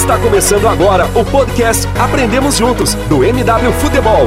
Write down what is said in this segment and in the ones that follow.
Está começando agora o podcast Aprendemos Juntos, do MW Futebol.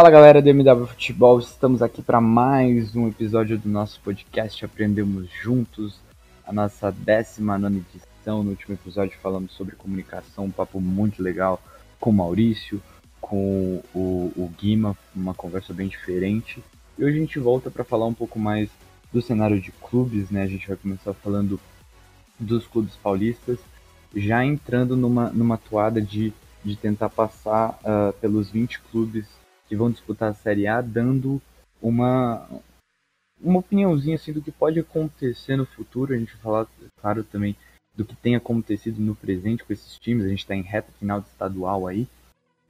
Fala galera do MW Futebol, estamos aqui para mais um episódio do nosso podcast Aprendemos Juntos, a nossa 19 edição. No último episódio falamos sobre comunicação, um papo muito legal com o Maurício, com o, o Guima, uma conversa bem diferente. E hoje a gente volta para falar um pouco mais do cenário de clubes, né? A gente vai começar falando dos clubes paulistas, já entrando numa, numa toada de, de tentar passar uh, pelos 20 clubes que vão disputar a Série A, dando uma, uma opiniãozinha assim, do que pode acontecer no futuro. A gente vai falar, claro, também do que tem acontecido no presente com esses times. A gente está em reta final de estadual aí,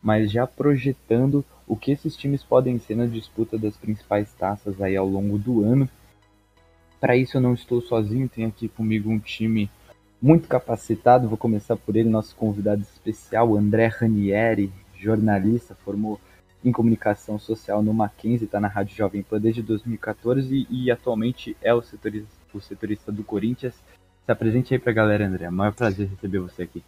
mas já projetando o que esses times podem ser na disputa das principais taças aí ao longo do ano. Para isso eu não estou sozinho, tenho aqui comigo um time muito capacitado. Vou começar por ele, nosso convidado especial, André Ranieri, jornalista, formou em comunicação social no Mackenzie, está na Rádio Jovem Pan desde 2014 e, e atualmente é o setorista, o setorista do Corinthians. Se apresente aí para a galera, André. É maior prazer receber você aqui.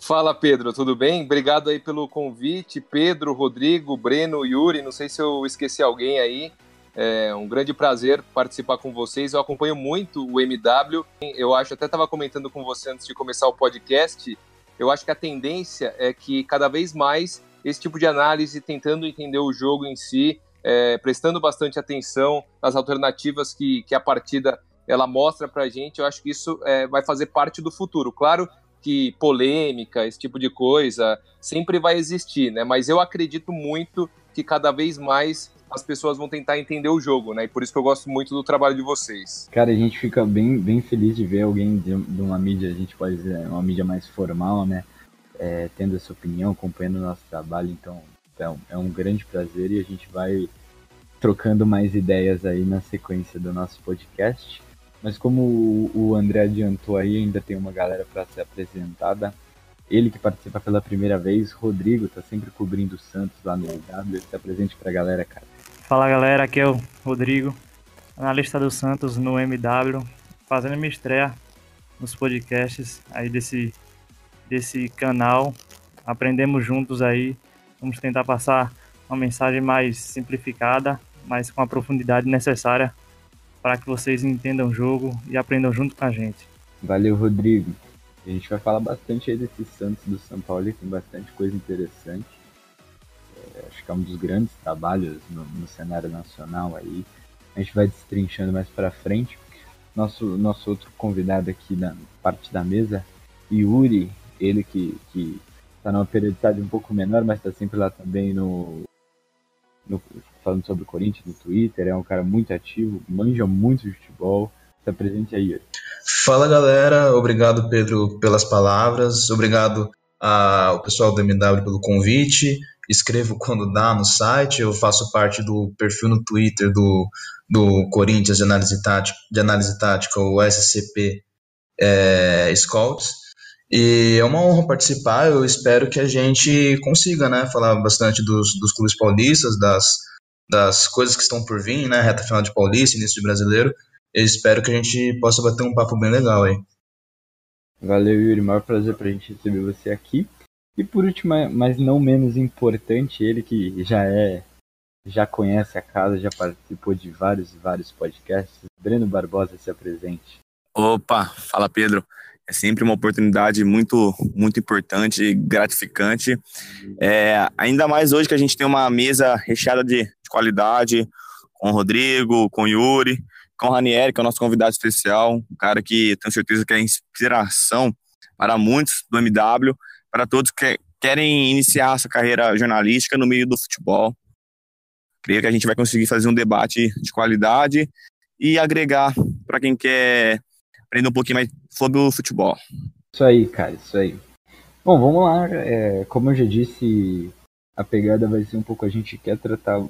Fala, Pedro, tudo bem? Obrigado aí pelo convite. Pedro, Rodrigo, Breno, Yuri, não sei se eu esqueci alguém aí. É um grande prazer participar com vocês. Eu acompanho muito o MW. Eu acho, até estava comentando com você antes de começar o podcast, eu acho que a tendência é que cada vez mais esse tipo de análise, tentando entender o jogo em si, é, prestando bastante atenção nas alternativas que, que a partida ela mostra para a gente. Eu acho que isso é, vai fazer parte do futuro. Claro que polêmica, esse tipo de coisa, sempre vai existir, né? Mas eu acredito muito que cada vez mais as pessoas vão tentar entender o jogo, né? E por isso que eu gosto muito do trabalho de vocês. Cara, a gente fica bem, bem feliz de ver alguém de, de uma mídia, a gente pode dizer, uma mídia mais formal, né? É, tendo essa opinião, acompanhando o nosso trabalho. Então é um, é um grande prazer e a gente vai trocando mais ideias aí na sequência do nosso podcast. Mas como o, André adiantou aí, ainda tem uma galera para ser apresentada. Ele que participa pela primeira vez, Rodrigo, tá sempre cobrindo o Santos lá no W. Se apresente pra galera, cara. Fala galera, aqui é o Rodrigo, analista do Santos no MW, fazendo minha estreia nos podcasts aí desse desse canal. Aprendemos juntos aí. Vamos tentar passar uma mensagem mais simplificada, mas com a profundidade necessária para que vocês entendam o jogo e aprendam junto com a gente. Valeu, Rodrigo. A gente vai falar bastante aí desse Santos do São Paulo, tem bastante coisa interessante. É, acho que é um dos grandes trabalhos no, no, cenário nacional aí. A gente vai destrinchando mais para frente. Nosso, nosso outro convidado aqui na parte da mesa, Yuri, ele que, que tá numa periodicidade um pouco menor, mas tá sempre lá também no, no, falando sobre o Corinthians no Twitter, é um cara muito ativo, manja muito de futebol. Tá presente aí. Fala galera, obrigado Pedro pelas palavras, obrigado ao pessoal do MW pelo convite. Escrevo quando dá no site, eu faço parte do perfil no Twitter do, do Corinthians de análise tática, de análise tática o SCP é, Scouts. E é uma honra participar. Eu espero que a gente consiga, né, falar bastante dos, dos clubes paulistas, das, das coisas que estão por vir, né, reta final de Paulista, início de Brasileiro. Eu espero que a gente possa bater um papo bem legal aí. Valeu, Yuri. Maior prazer pra gente receber você aqui. E por último, mas não menos importante, ele que já é, já conhece a casa, já participou de vários e vários podcasts. Breno Barbosa se apresente. Opa, fala Pedro é sempre uma oportunidade muito, muito importante gratificante. É, ainda mais hoje que a gente tem uma mesa recheada de, de qualidade, com o Rodrigo, com o Yuri, com o Ranieri, que é o nosso convidado especial, um cara que tenho certeza que é inspiração para muitos do MW, para todos que querem iniciar essa carreira jornalística no meio do futebol. Creio que a gente vai conseguir fazer um debate de qualidade e agregar para quem quer aprender um pouquinho mais sobre o futebol. Isso aí, cara, isso aí. Bom, vamos lá. É, como eu já disse, a pegada vai ser um pouco. A gente quer tratar.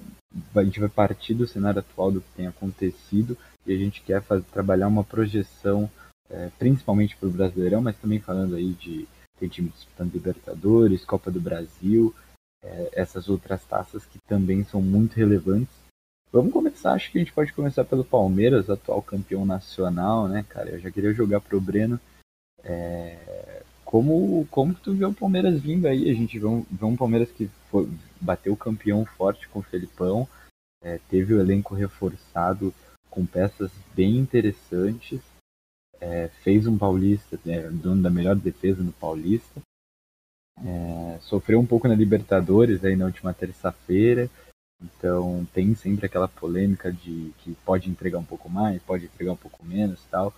A gente vai partir do cenário atual do que tem acontecido e a gente quer fazer, trabalhar uma projeção, é, principalmente para o Brasileirão, mas também falando aí de tem time disputando Libertadores, Copa do Brasil, é, essas outras taças que também são muito relevantes. Vamos começar, acho que a gente pode começar pelo Palmeiras, atual campeão nacional, né, cara? Eu já queria jogar pro Breno. É, como, como tu vê o Palmeiras vindo aí? A gente vê um, vê um Palmeiras que foi, bateu o campeão forte com o Felipão, é, teve o elenco reforçado com peças bem interessantes, é, fez um Paulista, é, dono da melhor defesa no Paulista, é, sofreu um pouco na Libertadores aí na última terça-feira, então tem sempre aquela polêmica de que pode entregar um pouco mais, pode entregar um pouco menos tal.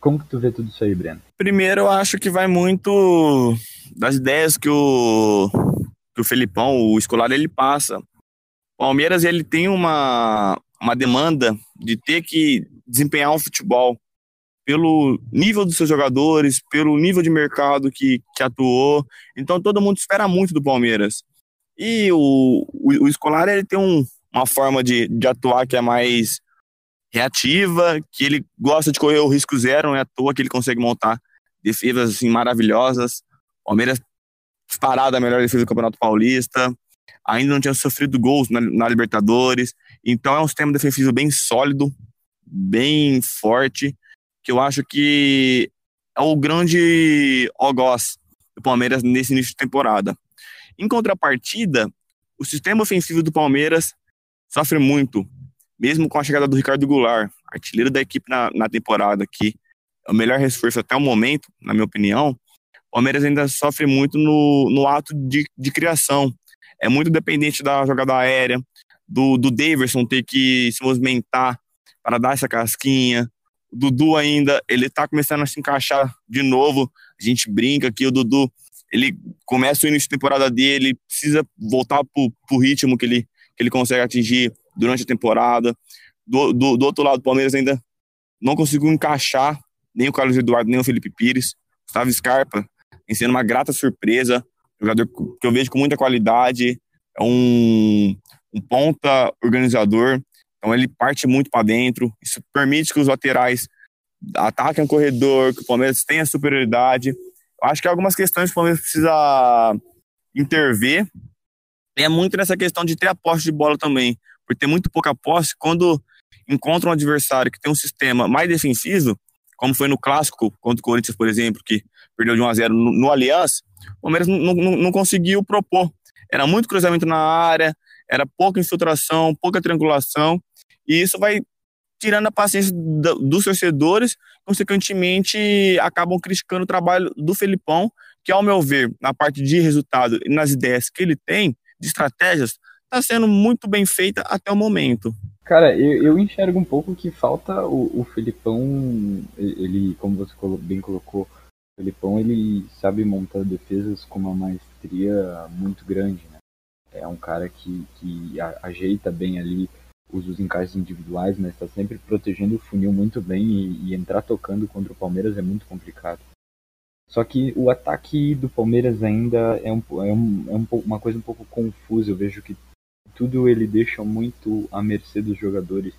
Como que tu vê tudo isso aí, Breno? Primeiro, eu acho que vai muito das ideias que o, que o Felipão, o escolar, ele passa. O Palmeiras, ele tem uma, uma demanda de ter que desempenhar um futebol pelo nível dos seus jogadores, pelo nível de mercado que, que atuou. Então, todo mundo espera muito do Palmeiras. E o, o, o escolar, ele tem um, uma forma de, de atuar que é mais reativa, que ele gosta de correr o risco zero, não é à toa que ele consegue montar defesas assim, maravilhosas. Palmeiras disparado a melhor defesa do Campeonato Paulista, ainda não tinha sofrido gols na, na Libertadores, então é um sistema defensivo bem sólido, bem forte, que eu acho que é o grande algoz do Palmeiras nesse início de temporada. Em contrapartida, o sistema ofensivo do Palmeiras sofre muito mesmo com a chegada do Ricardo Goulart, artilheiro da equipe na, na temporada, que é o melhor reforço até o momento, na minha opinião, o Palmeiras ainda sofre muito no, no ato de, de criação. É muito dependente da jogada aérea, do, do Daverson ter que se movimentar para dar essa casquinha. O Dudu ainda, ele tá começando a se encaixar de novo. A gente brinca que o Dudu, ele começa o início de temporada dele, precisa voltar pro, pro ritmo que ele, que ele consegue atingir durante a temporada. Do, do, do outro lado, o Palmeiras ainda não conseguiu encaixar nem o Carlos Eduardo, nem o Felipe Pires. Gustavo Scarpa em sendo uma grata surpresa, jogador que eu vejo com muita qualidade, é um, um ponta organizador, então ele parte muito para dentro, isso permite que os laterais ataquem o corredor, que o Palmeiras tenha superioridade. Acho que algumas questões que o Palmeiras precisa intervir é muito nessa questão de ter a posse de bola também por ter muito pouca posse, quando encontra um adversário que tem um sistema mais defensivo, como foi no clássico contra o Corinthians, por exemplo, que perdeu de 1 a 0 no, no o Palmeiras não, não, não conseguiu propor. Era muito cruzamento na área, era pouca infiltração, pouca triangulação, e isso vai tirando a paciência dos torcedores, consequentemente acabam criticando o trabalho do Felipão, que ao meu ver, na parte de resultado e nas ideias que ele tem, de estratégias, está sendo muito bem feita até o momento. Cara, eu, eu enxergo um pouco que falta o, o Felipão, ele, como você bem colocou, o Felipão ele sabe montar defesas com uma maestria muito grande, né? É um cara que, que ajeita bem ali os encaixes individuais, mas está sempre protegendo o funil muito bem e, e, entrar tocando contra o Palmeiras é muito complicado. Só que o ataque do Palmeiras ainda é, um, é, um, é um, uma coisa um pouco confusa. Eu vejo que tudo ele deixa muito à mercê dos jogadores.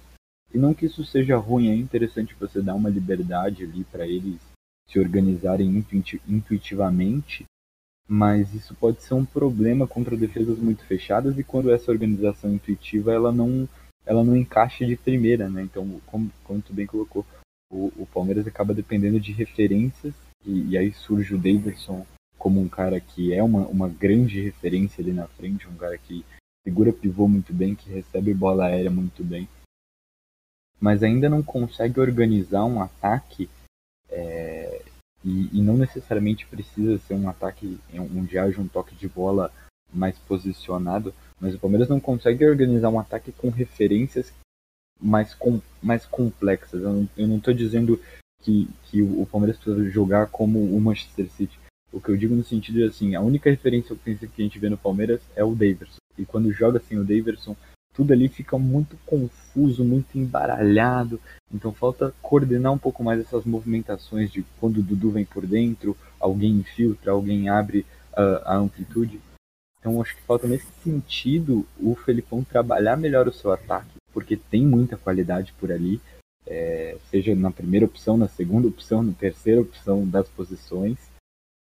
E não que isso seja ruim, é interessante você dar uma liberdade ali para eles se organizarem intuitivamente, mas isso pode ser um problema contra defesas muito fechadas e quando essa organização intuitiva ela não ela não encaixa de primeira, né? Então, como, como tu bem colocou, o, o Palmeiras acaba dependendo de referências e, e, aí surge o Davidson como um cara que é uma, uma grande referência ali na frente, um cara que segura pivô muito bem, que recebe bola aérea muito bem, mas ainda não consegue organizar um ataque é, e, e, não necessariamente precisa ser um ataque onde haja um toque de bola mais posicionado, mas o Palmeiras não consegue organizar um ataque com referências mais, com, mais complexas. Eu não estou dizendo que, que o Palmeiras precisa jogar como o Manchester City. O que eu digo no sentido de assim, a única referência ofensiva que a gente vê no Palmeiras é o Davidson. E quando joga sem o Daverson, tudo ali fica muito confuso, muito embaralhado. Então falta coordenar um pouco mais essas movimentações de quando o Dudu vem por dentro, alguém infiltra, alguém abre uh, a amplitude. Então acho que falta nesse sentido o Felipão trabalhar melhor o seu ataque, porque tem muita qualidade por ali, é, seja na primeira opção, na segunda opção, na terceira opção das posições.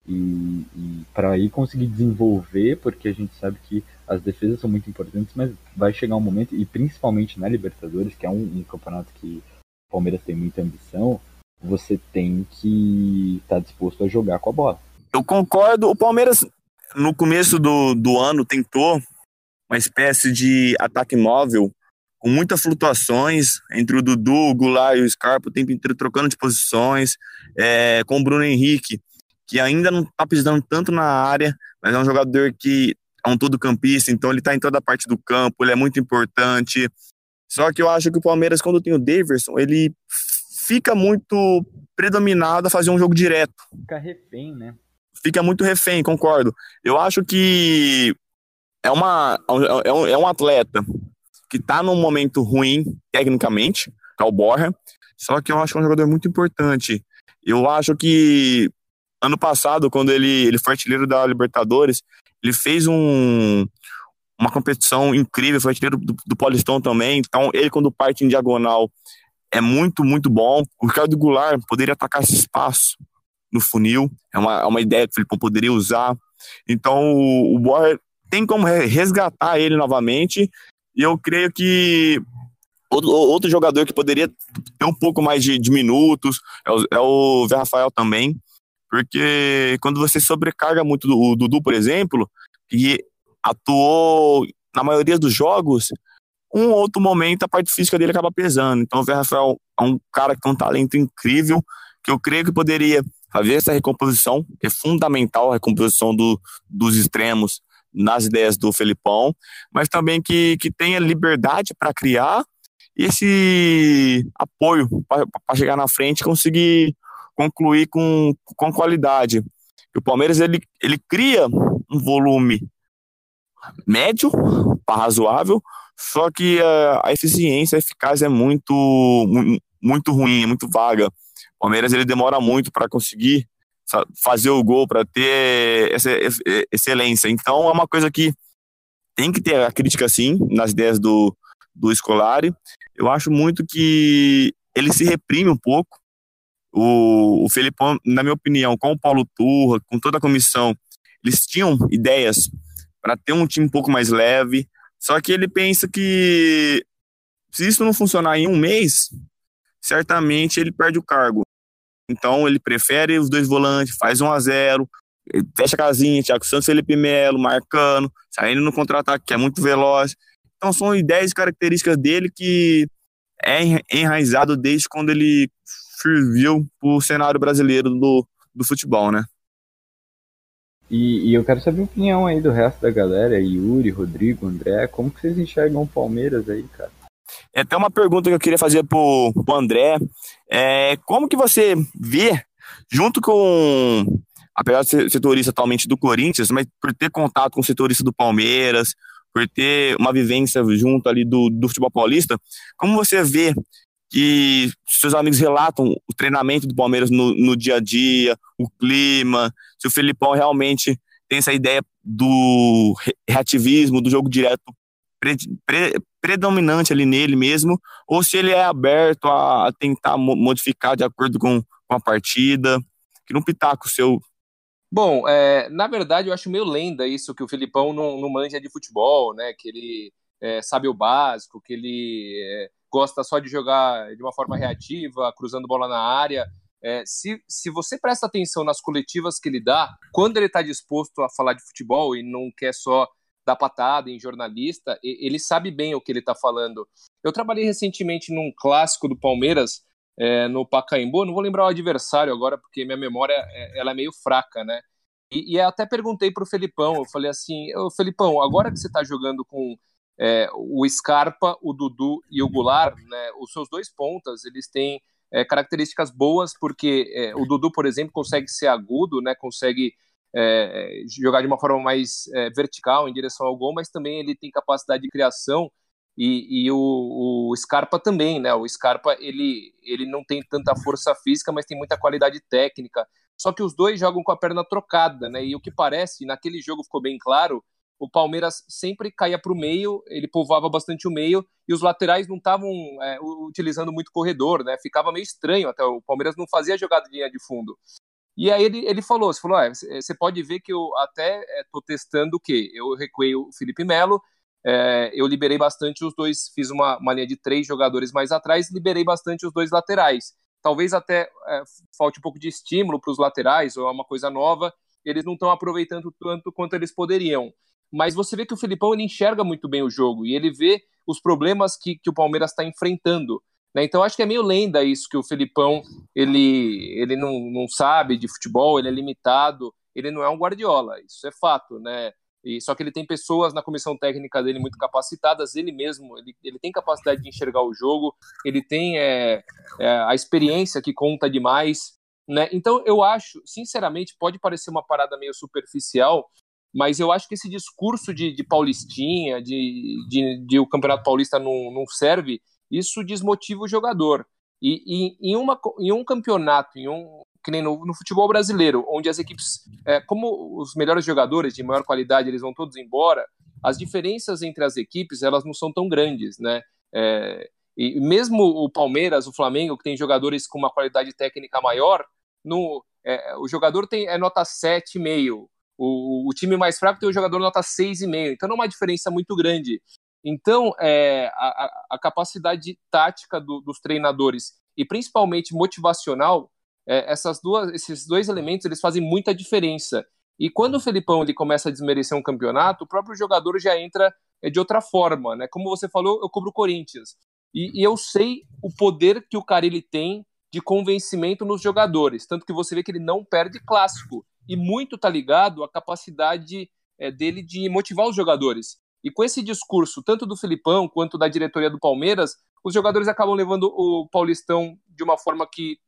E, e para aí conseguir desenvolver, porque a gente sabe que as defesas são muito importantes, mas vai chegar um momento, e principalmente na Libertadores, que é um, um campeonato que o Palmeiras tem muita ambição, você tem que estar tá disposto a jogar com a bola. Eu concordo. O Palmeiras, no começo do, do ano, tentou uma espécie de ataque móvel, com muitas flutuações entre o Dudu, o Goulart e o Scarpa, o tempo inteiro trocando de posições, é, com o Bruno Henrique, que ainda não está pisando tanto na área, mas é um jogador que é um todo campista, então ele está em toda a parte do campo, ele é muito importante. Só que eu acho que o Palmeiras, quando tem o Daverson, ele fica muito predominado a fazer um jogo direto. Fica refém, né? Fica muito refém, concordo. Eu acho que é, uma, é, um, é um atleta que está num momento ruim, tecnicamente, que é o Borja, só que eu acho que é um jogador muito importante. Eu acho que ano passado, quando ele, ele foi artilheiro da Libertadores, ele fez um, uma competição incrível, foi artilheiro do, do Paulistão também. Então, ele, quando parte em diagonal, é muito, muito bom. O Ricardo Goulart poderia atacar esse espaço no funil, é uma, é uma ideia que o Filipão poderia usar. Então, o, o Borja tem como resgatar ele novamente. E eu creio que outro, outro jogador que poderia ter um pouco mais de, de minutos é o, é o Rafael também. Porque quando você sobrecarga muito o Dudu, por exemplo, que atuou na maioria dos jogos, um outro momento a parte física dele acaba pesando. Então o Rafael é um cara que tem um talento incrível, que eu creio que poderia fazer essa recomposição, que é fundamental a recomposição do, dos extremos nas ideias do Felipão, mas também que, que tenha liberdade para criar esse apoio para chegar na frente e conseguir concluir com, com qualidade. O Palmeiras ele, ele cria um volume médio para razoável, só que a, a eficiência, a eficácia é muito, muito ruim, é muito vaga. O Palmeiras ele demora muito para conseguir fazer o gol, para ter essa excelência. Então é uma coisa que tem que ter a crítica sim nas ideias do, do Scolari. Eu acho muito que ele se reprime um pouco. O, o Felipão, na minha opinião, com o Paulo Turra, com toda a comissão, eles tinham ideias para ter um time um pouco mais leve. Só que ele pensa que se isso não funcionar em um mês, certamente ele perde o cargo. Então ele prefere os dois volantes, faz 1 a 0 fecha a casinha, Thiago Santos, Felipe Melo, marcando, saindo no contra-ataque, que é muito veloz. Então são ideias e características dele que é enraizado desde quando ele serviu para o cenário brasileiro do, do futebol, né? E, e, eu quero saber a opinião aí do resto da galera, Yuri, Rodrigo, André, como que vocês enxergam o Palmeiras aí, cara? É até uma pergunta que eu queria fazer pro, pro André. É, como que você vê, junto com, apesar de ser setorista atualmente do Corinthians, mas por ter contato com o setorista do Palmeiras, por ter uma vivência junto ali do, do futebol paulista, como você vê que seus amigos relatam o treinamento do Palmeiras no, no dia a dia, o clima, se o Felipão realmente tem essa ideia do reativismo, do jogo direto pre, pre, predominante ali nele mesmo, ou se ele é aberto a, tentar modificar de acordo com, com a partida. Que um pitaco seu. Bom, é, na verdade eu acho meio lenda isso que o Felipão não, não manja de futebol, né? Que ele é, sabe o básico, que ele é, gosta só de jogar de uma forma reativa, cruzando bola na área. É, se, se você presta atenção nas coletivas que ele dá, quando ele está disposto a falar de futebol e não quer só dar patada em jornalista, ele sabe bem o que ele está falando. Eu trabalhei recentemente num clássico do Palmeiras, é, no Pacaembu, não vou lembrar o adversário agora, porque minha memória é, ela é meio fraca, né? E, e até perguntei para o Felipão, eu falei assim, Felipão, agora que você está jogando com é, o Scarpa, o Dudu e o Goulart, né, os seus dois pontas, eles têm é, características boas, porque é, o Dudu, por exemplo, consegue ser agudo, né, consegue é, jogar de uma forma mais é, vertical em direção ao gol, mas também ele tem capacidade de criação e, e o, o, Scarpa também, né? O Scarpa ele, ele não tem tanta força física, mas tem muita qualidade técnica. Só que os dois jogam com a perna trocada, né? E o que parece, naquele jogo ficou bem claro, o Palmeiras sempre caía para o meio, ele povoava bastante o meio, e os laterais não estavam é, utilizando muito corredor, né? Ficava meio estranho até, o Palmeiras não fazia jogada de linha de fundo. E aí ele, ele falou, você falou, ah, você pode ver que eu até estou é, testando o quê? Eu recuei o Felipe Melo, é, eu liberei bastante os dois, fiz uma, uma linha de três jogadores mais atrás, liberei bastante os dois laterais. Talvez até é, falte um pouco de estímulo para os laterais, ou é uma coisa nova, eles não estão aproveitando tanto quanto eles poderiam. Mas você vê que o Filipão ele enxerga muito bem o jogo e ele vê os problemas que, que o Palmeiras está enfrentando. Né? Então acho que é meio lenda isso que o Felipão ele, ele não, não sabe de futebol, ele é limitado, ele não é um Guardiola, isso é fato, né? E, só que ele tem pessoas na comissão técnica dele muito capacitadas, ele mesmo, ele, ele tem capacidade de enxergar o jogo, ele tem é, é, a experiência que conta demais, né? Então eu acho, sinceramente, pode parecer uma parada meio superficial, mas eu acho que esse discurso de, de Paulistinha, de, de, de, o Campeonato Paulista não, não serve, isso desmotiva o jogador. E, e em, uma, em um campeonato, em um, que nem no, no futebol brasileiro, onde as equipes, é, como os melhores jogadores de maior qualidade, eles vão todos embora, as diferenças entre as equipes, elas não são tão grandes, né? É, e mesmo o Palmeiras, o Flamengo, que tem jogadores com uma qualidade técnica maior, no, é, o jogador tem é nota 7,5. O, o time mais fraco tem o jogador nota 6,5. Então não é uma diferença muito grande. Então, é, a, a, capacidade tática do, dos treinadores e principalmente motivacional é, essas duas, esses dois elementos eles fazem muita diferença. E quando o Felipão ele começa a desmerecer um campeonato, o próprio jogador já entra é, de outra forma, né? Como você falou, eu cobro o Corinthians. E, e, eu sei o poder que o cara ele tem de convencimento nos jogadores, tanto que você vê que ele não perde clássico. E muito tá ligado à capacidade é, dele de motivar os jogadores. E com esse discurso, tanto do Felipão quanto da diretoria do Palmeiras, os jogadores acabam levando o Paulistão de uma forma que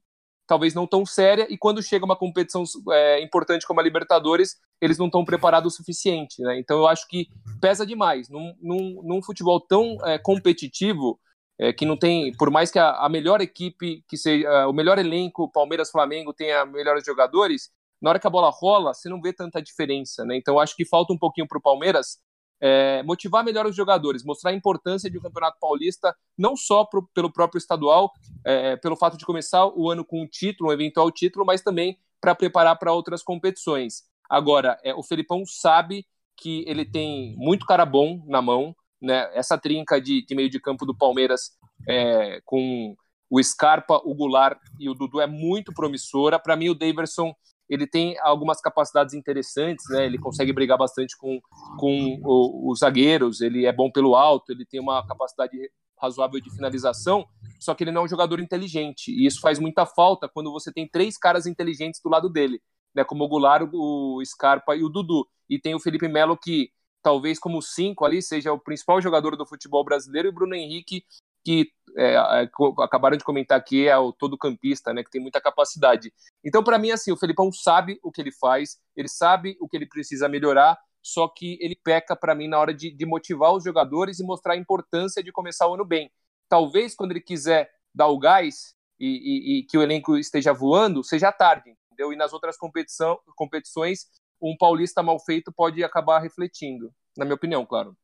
talvez não tão séria, e quando chega uma competição é, importante como a Libertadores, eles não estão preparados o suficiente. Né? Então eu acho que pesa demais. Num, num, num futebol tão é, competitivo, é, que não tem, por mais que a, a melhor equipe, que seja o melhor elenco, Palmeiras, Flamengo, tenha melhores jogadores, na hora que a bola rola, você não vê tanta diferença. Né? Então eu acho que falta um pouquinho para o Palmeiras é, motivar melhor os jogadores, mostrar a importância de um campeonato paulista, não só pro, pelo próprio estadual, é, pelo fato de começar o ano com um título, um eventual título, mas também para preparar para outras competições. Agora, é, o Felipão sabe que ele tem muito cara bom na mão, né? Essa trinca de, de meio de campo do Palmeiras é, com o Scarpa, o Goulart e o Dudu é muito promissora. Para mim, o Daverson ele tem algumas capacidades interessantes, né? Ele consegue brigar bastante com, com o, os zagueiros, ele é bom pelo alto, ele tem uma capacidade razoável de finalização, só que ele não é um jogador inteligente, e isso faz muita falta quando você tem três caras inteligentes do lado dele, né? Como o Goulart, o Scarpa e o Dudu. E tem o Felipe Melo que talvez como cinco ali seja o principal jogador do futebol brasileiro e o Bruno Henrique que é, é acabaram de comentar aqui é o todo campista, né, que tem muita capacidade. Então, para mim, assim, o Felipão sabe o que ele faz, ele sabe o que ele precisa melhorar, só que ele peca para mim na hora de, de, motivar os jogadores e mostrar a importância de começar o ano bem. Talvez quando ele quiser dar o gás e, e, e que o elenco esteja voando, seja tarde, entendeu? E nas outras competição, competições, um paulista mal feito pode acabar refletindo, na minha opinião, claro.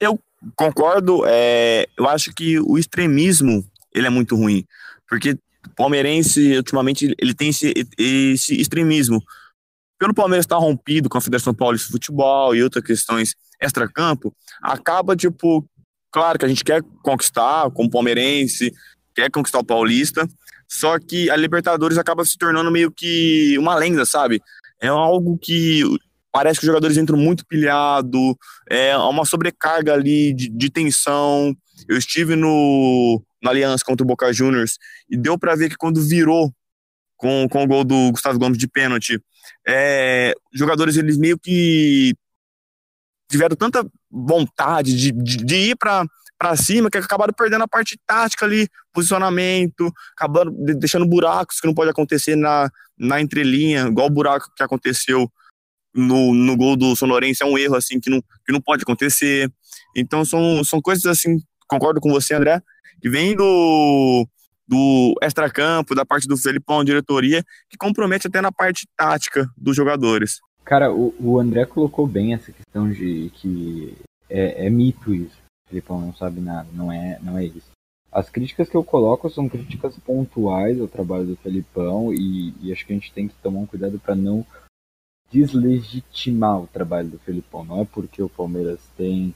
Eu concordo. É, eu acho que o extremismo ele é muito ruim, porque o palmeirense ultimamente ele tem esse, esse extremismo. Pelo Palmeiras estar rompido com a Federação Paulista de Futebol e outras questões extra-campo, acaba tipo, claro que a gente quer conquistar como palmeirense, quer conquistar o Paulista, só que a Libertadores acaba se tornando meio que uma lenda, sabe? É algo que parece que os jogadores entram muito pilhado, é uma sobrecarga ali de, de tensão. Eu estive no, no Aliança contra o Boca Juniors e deu para ver que quando virou com, com o gol do Gustavo Gomes de pênalti, é, jogadores eles meio que tiveram tanta vontade de, de, de ir para para cima que acabaram perdendo a parte tática ali, posicionamento, acabando deixando buracos que não pode acontecer na, na entrelinha, igual o buraco que aconteceu no, no gol do Sonorense é um erro assim que não, que não pode acontecer. Então são, são coisas assim, concordo com você, André, que vem do, do extracampo, da parte do Felipão, diretoria, que compromete até na parte tática dos jogadores. Cara, o, o André colocou bem essa questão de que é, é mito isso. O Felipão não sabe nada, não é, não é isso. As críticas que eu coloco são críticas pontuais ao trabalho do Felipão e, e acho que a gente tem que tomar um cuidado para não deslegitimar o trabalho do Felipão. Não é porque o Palmeiras tem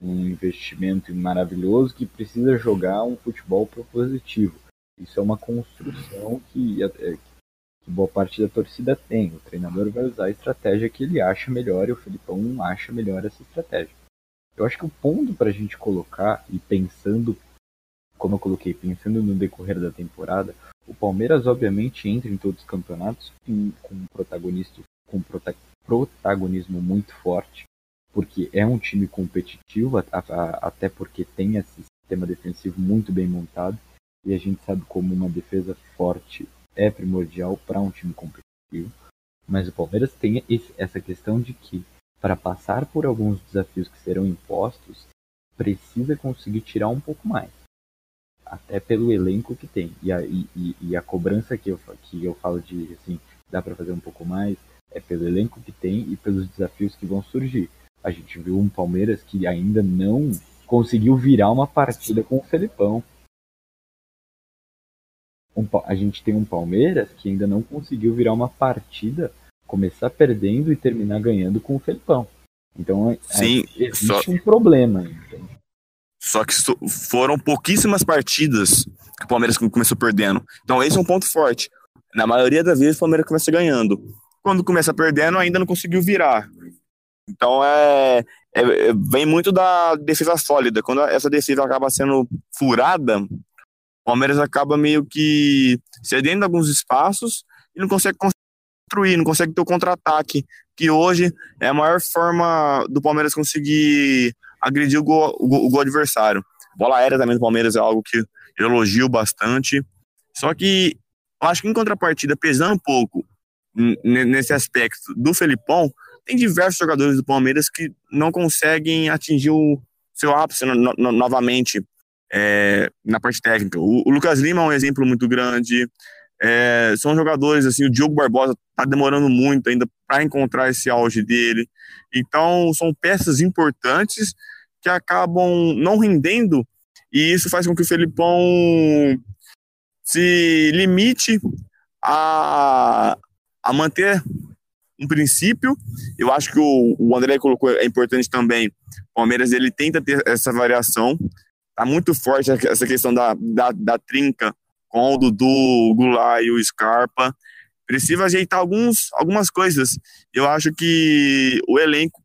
um investimento maravilhoso que precisa jogar um futebol propositivo. Isso é uma construção que, é, que boa parte da torcida tem. O treinador vai usar a estratégia que ele acha melhor e o Felipão não acha melhor essa estratégia. Eu acho que o ponto para a gente colocar, e pensando, como eu coloquei, pensando no decorrer da temporada, o Palmeiras obviamente entra em todos os campeonatos com, protagonista com prota protagonismo muito forte, porque é um time competitivo, a, a, até porque tem esse sistema defensivo muito bem montado, e a gente sabe como uma defesa forte é primordial para um time competitivo. Mas o Palmeiras tem esse, essa questão de que, para passar por alguns desafios que serão impostos, precisa conseguir tirar um pouco mais. Até pelo elenco que tem. E a, e, e a cobrança que eu, que eu falo de assim, dá para fazer um pouco mais, é pelo elenco que tem e pelos desafios que vão surgir. A gente viu um Palmeiras que ainda não conseguiu virar uma partida com o Felipão. Um, a gente tem um Palmeiras que ainda não conseguiu virar uma partida, começar perdendo e terminar ganhando com o Felipão. Então é, Sim, é, existe só... um problema. Entende? Só que foram pouquíssimas partidas que o Palmeiras começou perdendo. Então esse é um ponto forte. Na maioria das vezes o Palmeiras começa ganhando. Quando começa perdendo, ainda não conseguiu virar. Então é, é, é, vem muito da defesa sólida. Quando essa defesa acaba sendo furada, o Palmeiras acaba meio que cedendo alguns espaços e não consegue construir, não consegue ter o contra-ataque, que hoje é a maior forma do Palmeiras conseguir agredir o gol, o gol, o gol adversário. Bola aérea também do Palmeiras é algo que eu elogio bastante. Só que eu acho que em contrapartida, pesando um pouco nesse aspecto do Felipão, tem diversos jogadores do Palmeiras que não conseguem atingir o seu ápice no, no, novamente é, na parte técnica. O, o, Lucas Lima é um exemplo muito grande. É, são jogadores assim, o Diogo Barbosa está demorando muito ainda para encontrar esse auge dele. Então, são peças importantes que acabam não rendendo e isso faz com que o Felipão se limite a, a manter um princípio. Eu acho que o, o André colocou é importante também. O Palmeiras ele tenta ter essa variação. Tá muito forte essa questão da, da, da trinca com o Dudu, o Goulart e o Scarpa. Precisa ajeitar alguns, algumas coisas. Eu acho que o elenco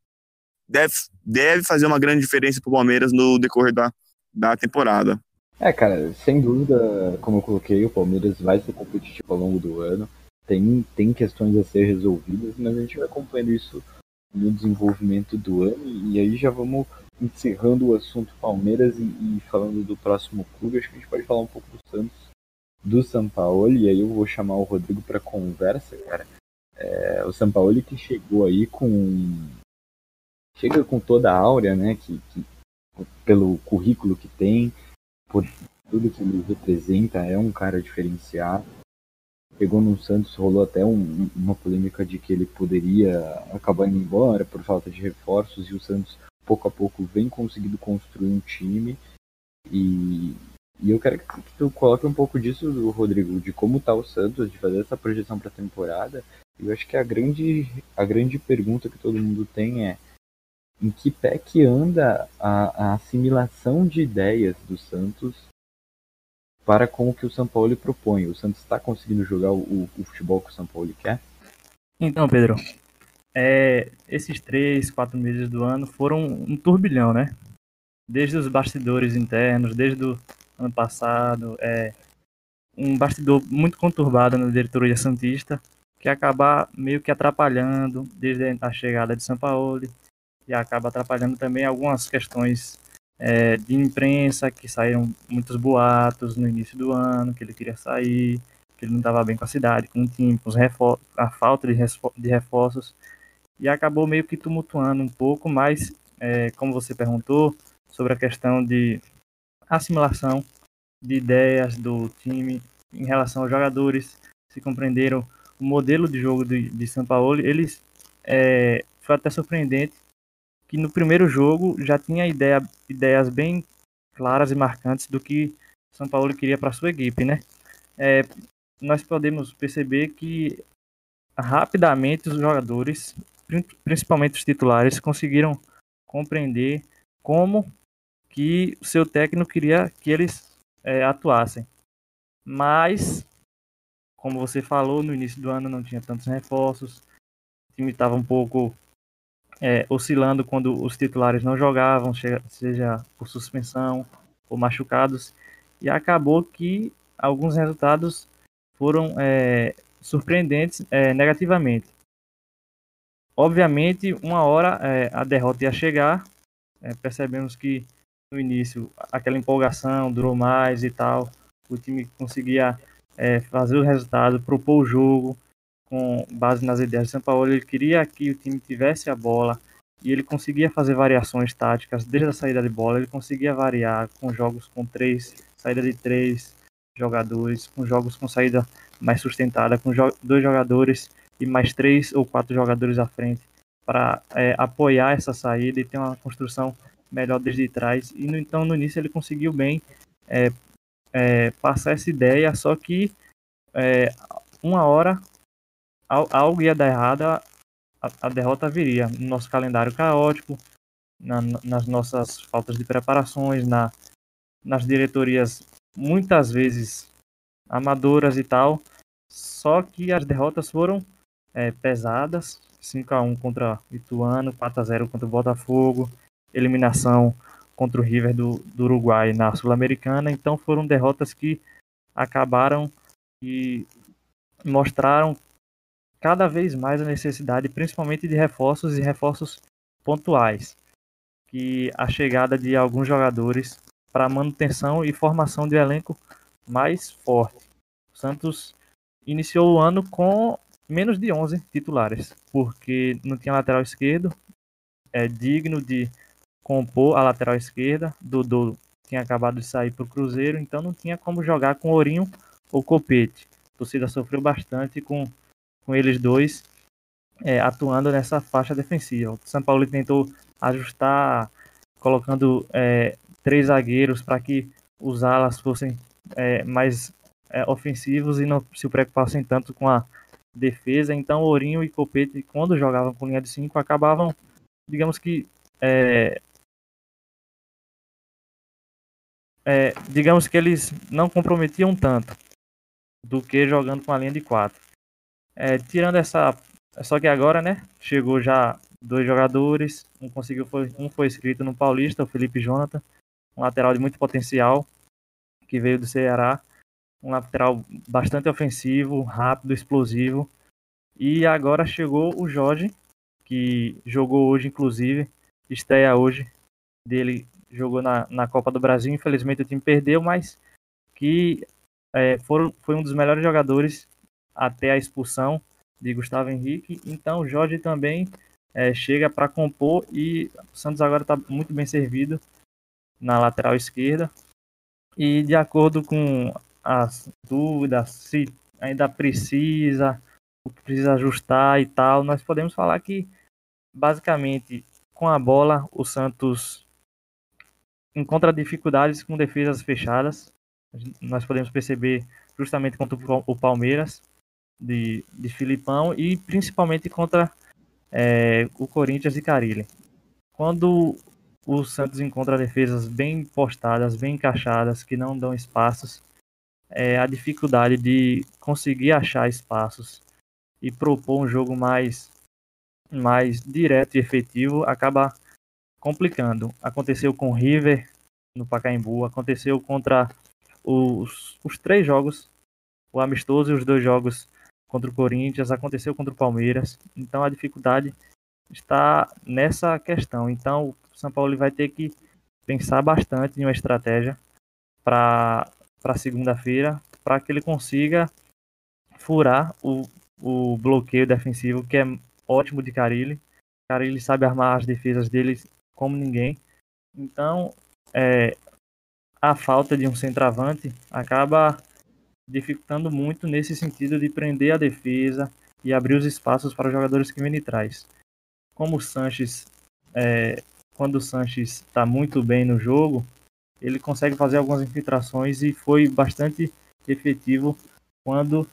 deve, deve fazer uma grande diferença para o Palmeiras no decorrer da, da temporada. É, cara, sem dúvida, como eu coloquei, o Palmeiras vai ser competitivo ao longo do ano tem, tem questões a ser resolvidas, mas a gente vai acompanhando isso no desenvolvimento do ano. E aí já vamos encerrando o assunto Palmeiras e, e falando do próximo clube. Acho que a gente pode falar um pouco do Santos, do São Paulo. E aí eu vou chamar o Rodrigo para conversa, cara. É, o São Paulo que chegou aí com. Chega com toda a áurea, né? Que, que, pelo currículo que tem, por tudo que ele representa, é um cara diferenciado pegou no Santos, rolou até um, uma polêmica de que ele poderia acabar indo embora por falta de reforços e o Santos pouco a pouco vem conseguindo construir um time e, e eu quero que tu coloque um pouco disso, Rodrigo, de como tá o Santos, de fazer essa projeção para a temporada. Eu acho que a grande, a grande pergunta que todo mundo tem é em que pé que anda a, a assimilação de ideias do Santos para com o que o São Paulo propõe. O Santos está conseguindo jogar o, o, futebol que o São Paulo quer? Então, Pedro, é, esses três, quatro meses do ano foram um turbilhão, né? Desde os bastidores internos, desde o ano passado, é, um bastidor muito conturbado na diretoria santista, que acaba meio que atrapalhando desde a chegada de São Paulo e acaba atrapalhando também algumas questões é, de imprensa, que saíram muitos boatos no início do ano, que ele queria sair, que ele não estava bem com a cidade, com o time, com a falta de, de reforços. e acabou meio que tumultuando um pouco, mas é, como você perguntou sobre a questão de assimilação de ideias do time em relação aos jogadores, se compreenderam o modelo de jogo de, de São Paulo, eles é, foi até surpreendente que no primeiro jogo já tinha ideia, ideias bem claras e marcantes do que São Paulo queria para sua equipe, né? É, nós podemos perceber que rapidamente os jogadores, principalmente os titulares, conseguiram compreender como que o seu técnico queria que eles é, atuassem. Mas, como você falou, no início do ano não tinha tantos reforços, o time estava um pouco é, oscilando quando os titulares não jogavam, seja por suspensão ou machucados, e acabou que alguns resultados foram é, surpreendentes é, negativamente. Obviamente, uma hora é, a derrota ia chegar, é, percebemos que no início aquela empolgação durou mais e tal, o time conseguia é, fazer o resultado, propor o jogo, com base nas ideias de São Paulo, ele queria que o time tivesse a bola e ele conseguia fazer variações táticas desde a saída de bola, ele conseguia variar com jogos com três, saída de três jogadores, com jogos com saída mais sustentada, com jo dois jogadores e mais três ou quatro jogadores à frente para é, apoiar essa saída e ter uma construção melhor desde trás. E no, então no início ele conseguiu bem é, é, passar essa ideia, só que é, uma hora algo ia dar errado, a, a derrota viria. No nosso calendário caótico, na, nas nossas faltas de preparações, na, nas diretorias muitas vezes amadoras e tal. Só que as derrotas foram é, pesadas. 5 a 1 contra Ituano, 4 a 0 contra o Botafogo, eliminação contra o River do, do Uruguai na Sul-Americana. Então foram derrotas que acabaram e mostraram cada vez mais a necessidade, principalmente de reforços e reforços pontuais, que a chegada de alguns jogadores para manutenção e formação de elenco mais forte. O Santos iniciou o ano com menos de 11 titulares, porque não tinha lateral esquerdo, é digno de compor a lateral esquerda. Dudu tinha acabado de sair para o Cruzeiro, então não tinha como jogar com Ourinho ou Copete. A torcida sofreu bastante com com eles dois é, atuando nessa faixa defensiva. O São Paulo tentou ajustar, colocando é, três zagueiros para que os alas fossem é, mais é, ofensivos e não se preocupassem tanto com a defesa. Então, Ourinho e Copete, quando jogavam com linha de cinco, acabavam, digamos que, é, é, digamos que eles não comprometiam tanto do que jogando com a linha de quatro. É, tirando essa. Só que agora, né? Chegou já dois jogadores. Um conseguiu foi, um foi escrito no Paulista, o Felipe Jonathan, um lateral de muito potencial, que veio do Ceará. Um lateral bastante ofensivo, rápido, explosivo. E agora chegou o Jorge, que jogou hoje, inclusive, estreia hoje dele, jogou na, na Copa do Brasil. Infelizmente o time perdeu, mas que é, foram, foi um dos melhores jogadores até a expulsão de Gustavo Henrique. Então Jorge também é, chega para compor e o Santos agora está muito bem servido na lateral esquerda. E de acordo com as dúvidas, se ainda precisa, o que precisa ajustar e tal, nós podemos falar que basicamente com a bola o Santos encontra dificuldades com defesas fechadas. Nós podemos perceber justamente contra o Palmeiras de, de Filipão e principalmente contra é, o Corinthians e Carilli. Quando o Santos encontra defesas bem postadas, bem encaixadas, que não dão espaços, é, a dificuldade de conseguir achar espaços e propor um jogo mais, mais direto e efetivo acaba complicando. Aconteceu com o River no Pacaembu, aconteceu contra os, os três jogos, o amistoso e os dois jogos contra o Corinthians, aconteceu contra o Palmeiras. Então a dificuldade está nessa questão. Então o São Paulo vai ter que pensar bastante em uma estratégia para segunda-feira, para que ele consiga furar o, o bloqueio defensivo que é ótimo de Carilli. Carilli sabe armar as defesas dele como ninguém. Então, é, a falta de um centroavante acaba dificultando muito nesse sentido de prender a defesa e abrir os espaços para os jogadores que vêm de trás. Como o Sanches, é, quando o Sanches está muito bem no jogo, ele consegue fazer algumas infiltrações e foi bastante efetivo quando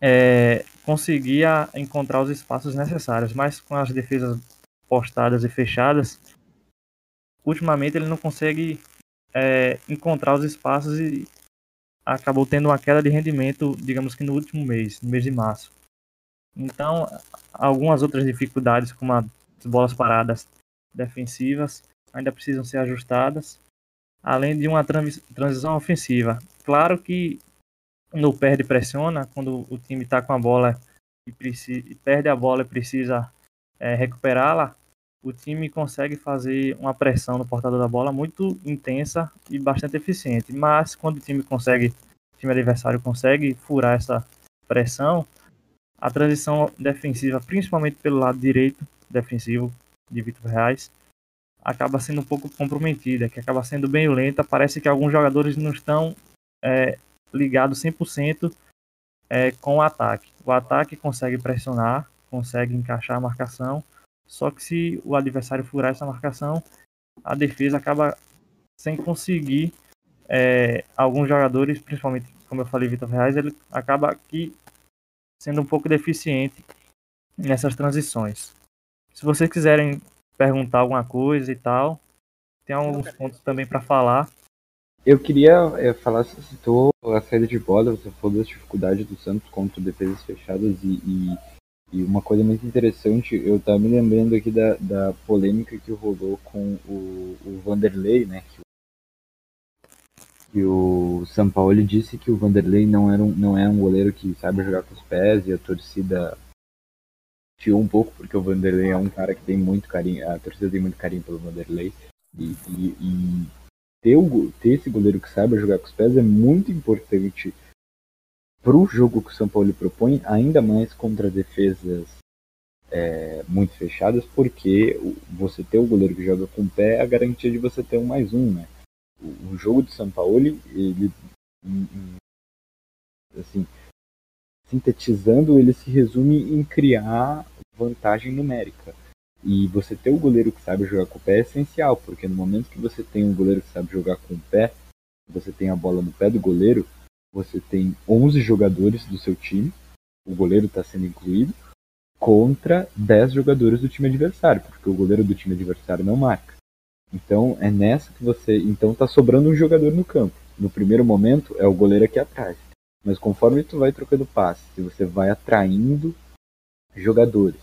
é, conseguia encontrar os espaços necessários, mas com as defesas postadas e fechadas, ultimamente ele não consegue é, encontrar os espaços e acabou tendo uma queda de rendimento, digamos que no último mês, no mês de março. Então, algumas outras dificuldades, como as bolas paradas defensivas, ainda precisam ser ajustadas, além de uma transição ofensiva. Claro que no perde pressiona, quando o time está com a bola e, perde a bola e precisa é, recuperá-la, o time consegue fazer uma pressão no portador da bola muito intensa e bastante eficiente. Mas quando o time consegue, o time adversário consegue furar essa pressão, a transição defensiva, principalmente pelo lado direito defensivo de Vitor Reais, acaba sendo um pouco comprometida, que acaba sendo bem lenta. Parece que alguns jogadores não estão é, ligados 100% é, com o ataque. O ataque consegue pressionar, consegue encaixar a marcação, só que se o adversário furar essa marcação, a defesa acaba sem conseguir. É, alguns jogadores, principalmente como eu falei, Vitor Reais, ele acaba aqui sendo um pouco deficiente nessas transições. Se vocês quiserem perguntar alguma coisa e tal, tem alguns pontos também para falar. Eu queria é, falar, você citou a saída de bola, você falou das dificuldades do Santos contra defesas fechadas e, e e uma coisa muito interessante, eu estava me lembrando aqui da, da polêmica que rolou com o, o Vanderlei, né? Que, que o São Paulo disse que o Vanderlei não, era um, não é um goleiro que sabe jogar com os pés e a torcida chiou um pouco porque o Vanderlei é um cara que tem muito carinho, a torcida tem muito carinho pelo Vanderlei e, e, e ter, o, ter esse goleiro que sabe jogar com os pés é muito importante para o jogo que o São Paulo propõe, ainda mais contra defesas é, muito fechadas, porque você ter o goleiro que joga com o pé é a garantia de você ter um mais um, né? O, o jogo de São Paulo, ele, assim, sintetizando, ele se resume em criar vantagem numérica. E você ter o goleiro que sabe jogar com o pé é essencial, porque no momento que você tem um goleiro que sabe jogar com o pé, você tem a bola no pé do goleiro, você tem 11 jogadores do seu time, o goleiro está sendo incluído, contra 10 jogadores do time adversário, porque o goleiro do time adversário não marca. Então é nessa que você. Então tá sobrando um jogador no campo. No primeiro momento é o goleiro aqui atrás. Mas conforme tu vai trocando passes você vai atraindo jogadores.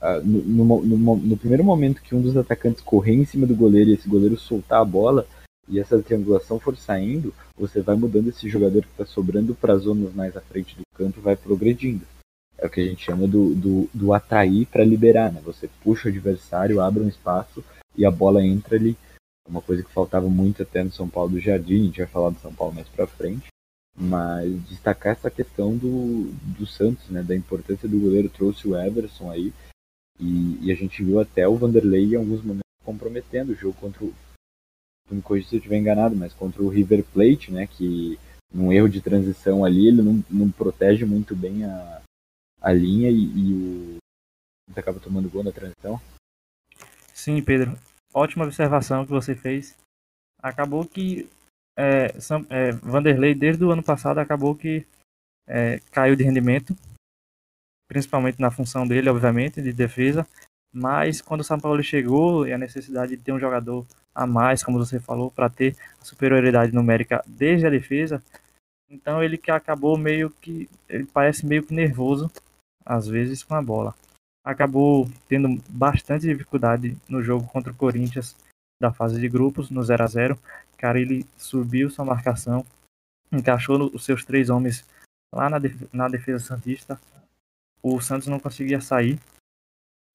Uh, no, no, no, no, primeiro momento que um dos atacantes correr em cima do goleiro e esse goleiro soltar a bola, e essa triangulação for saindo, você vai mudando esse jogador que está sobrando para zonas mais à frente do campo e vai progredindo. É o que a gente chama do, do, do atrair para liberar, né? Você puxa o adversário, abre um espaço e a bola entra ali. É uma coisa que faltava muito até no São Paulo do Jardim, a gente vai falar do São Paulo mais para frente. Mas destacar essa questão do, do Santos, né? Da importância do goleiro, trouxe o Everson aí. E, e a gente viu até o Vanderlei em alguns momentos comprometendo o jogo contra o, me corrija se eu estiver enganado, mas contra o River Plate, né, que num erro de transição ali, ele não, não protege muito bem a, a linha e, e o acaba tomando gol na transição. Sim, Pedro. Ótima observação que você fez. Acabou que é, Sam, é, Vanderlei, desde o ano passado, acabou que é, caiu de rendimento, principalmente na função dele, obviamente, de defesa. Mas quando o São Paulo chegou e a necessidade de ter um jogador a mais, como você falou, para ter a superioridade numérica desde a defesa. Então ele que acabou meio que ele parece meio que nervoso às vezes com a bola. Acabou tendo bastante dificuldade no jogo contra o Corinthians da fase de grupos no 0 a 0. Cara, ele subiu sua marcação, encaixou os seus três homens lá na, na defesa santista. O Santos não conseguia sair.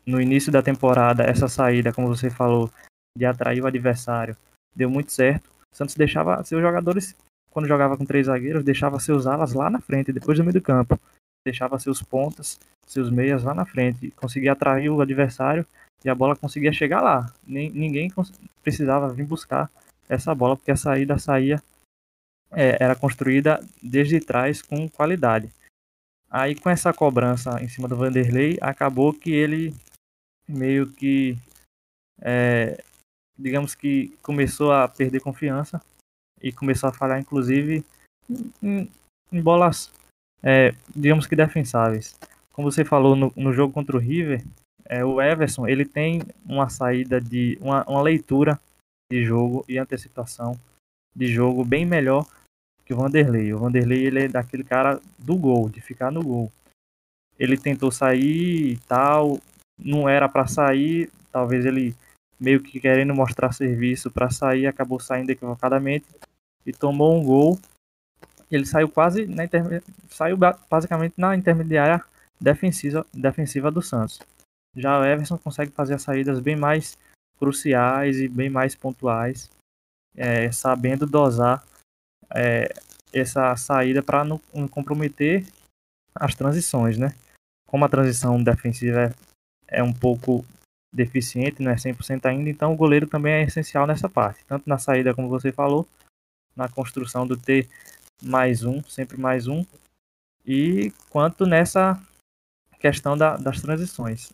No início da temporada, essa saída, como você falou, de atrair o adversário. Deu muito certo. O Santos deixava seus jogadores, quando jogava com três zagueiros, deixava seus alas lá na frente, depois do meio do campo. deixava seus pontas, seus meias lá na frente, conseguia atrair o adversário e a bola conseguia chegar lá. Ninguém precisava vir buscar essa bola, porque a saída saía é, era construída desde trás com qualidade. Aí com essa cobrança em cima do Vanderlei, acabou que ele meio que, é, digamos que começou a perder confiança e começou a falhar, inclusive, em, em bolas, é, digamos que defensáveis. Como você falou no, no jogo contra o River, é, o Everson ele tem uma saída de uma, uma leitura de jogo e antecipação de jogo bem melhor que o Vanderlei. O Vanderlei ele é daquele cara do gol, de ficar no gol. Ele tentou sair e tal, não era para sair, talvez ele meio que querendo mostrar serviço para sair, acabou saindo equivocadamente e tomou um gol. Ele saiu quase na inter... saiu basicamente na intermediária defensiva defensiva do Santos. Já o Everson consegue fazer as saídas bem mais cruciais e bem mais pontuais, é, sabendo dosar é, essa saída para não, não, comprometer as transições, né? Como a transição defensiva é, é um pouco deficiente, não é 100% ainda, então o goleiro também é essencial nessa parte, tanto na saída como você falou, na construção do T mais um, sempre mais um, e quanto nessa questão da, das transições.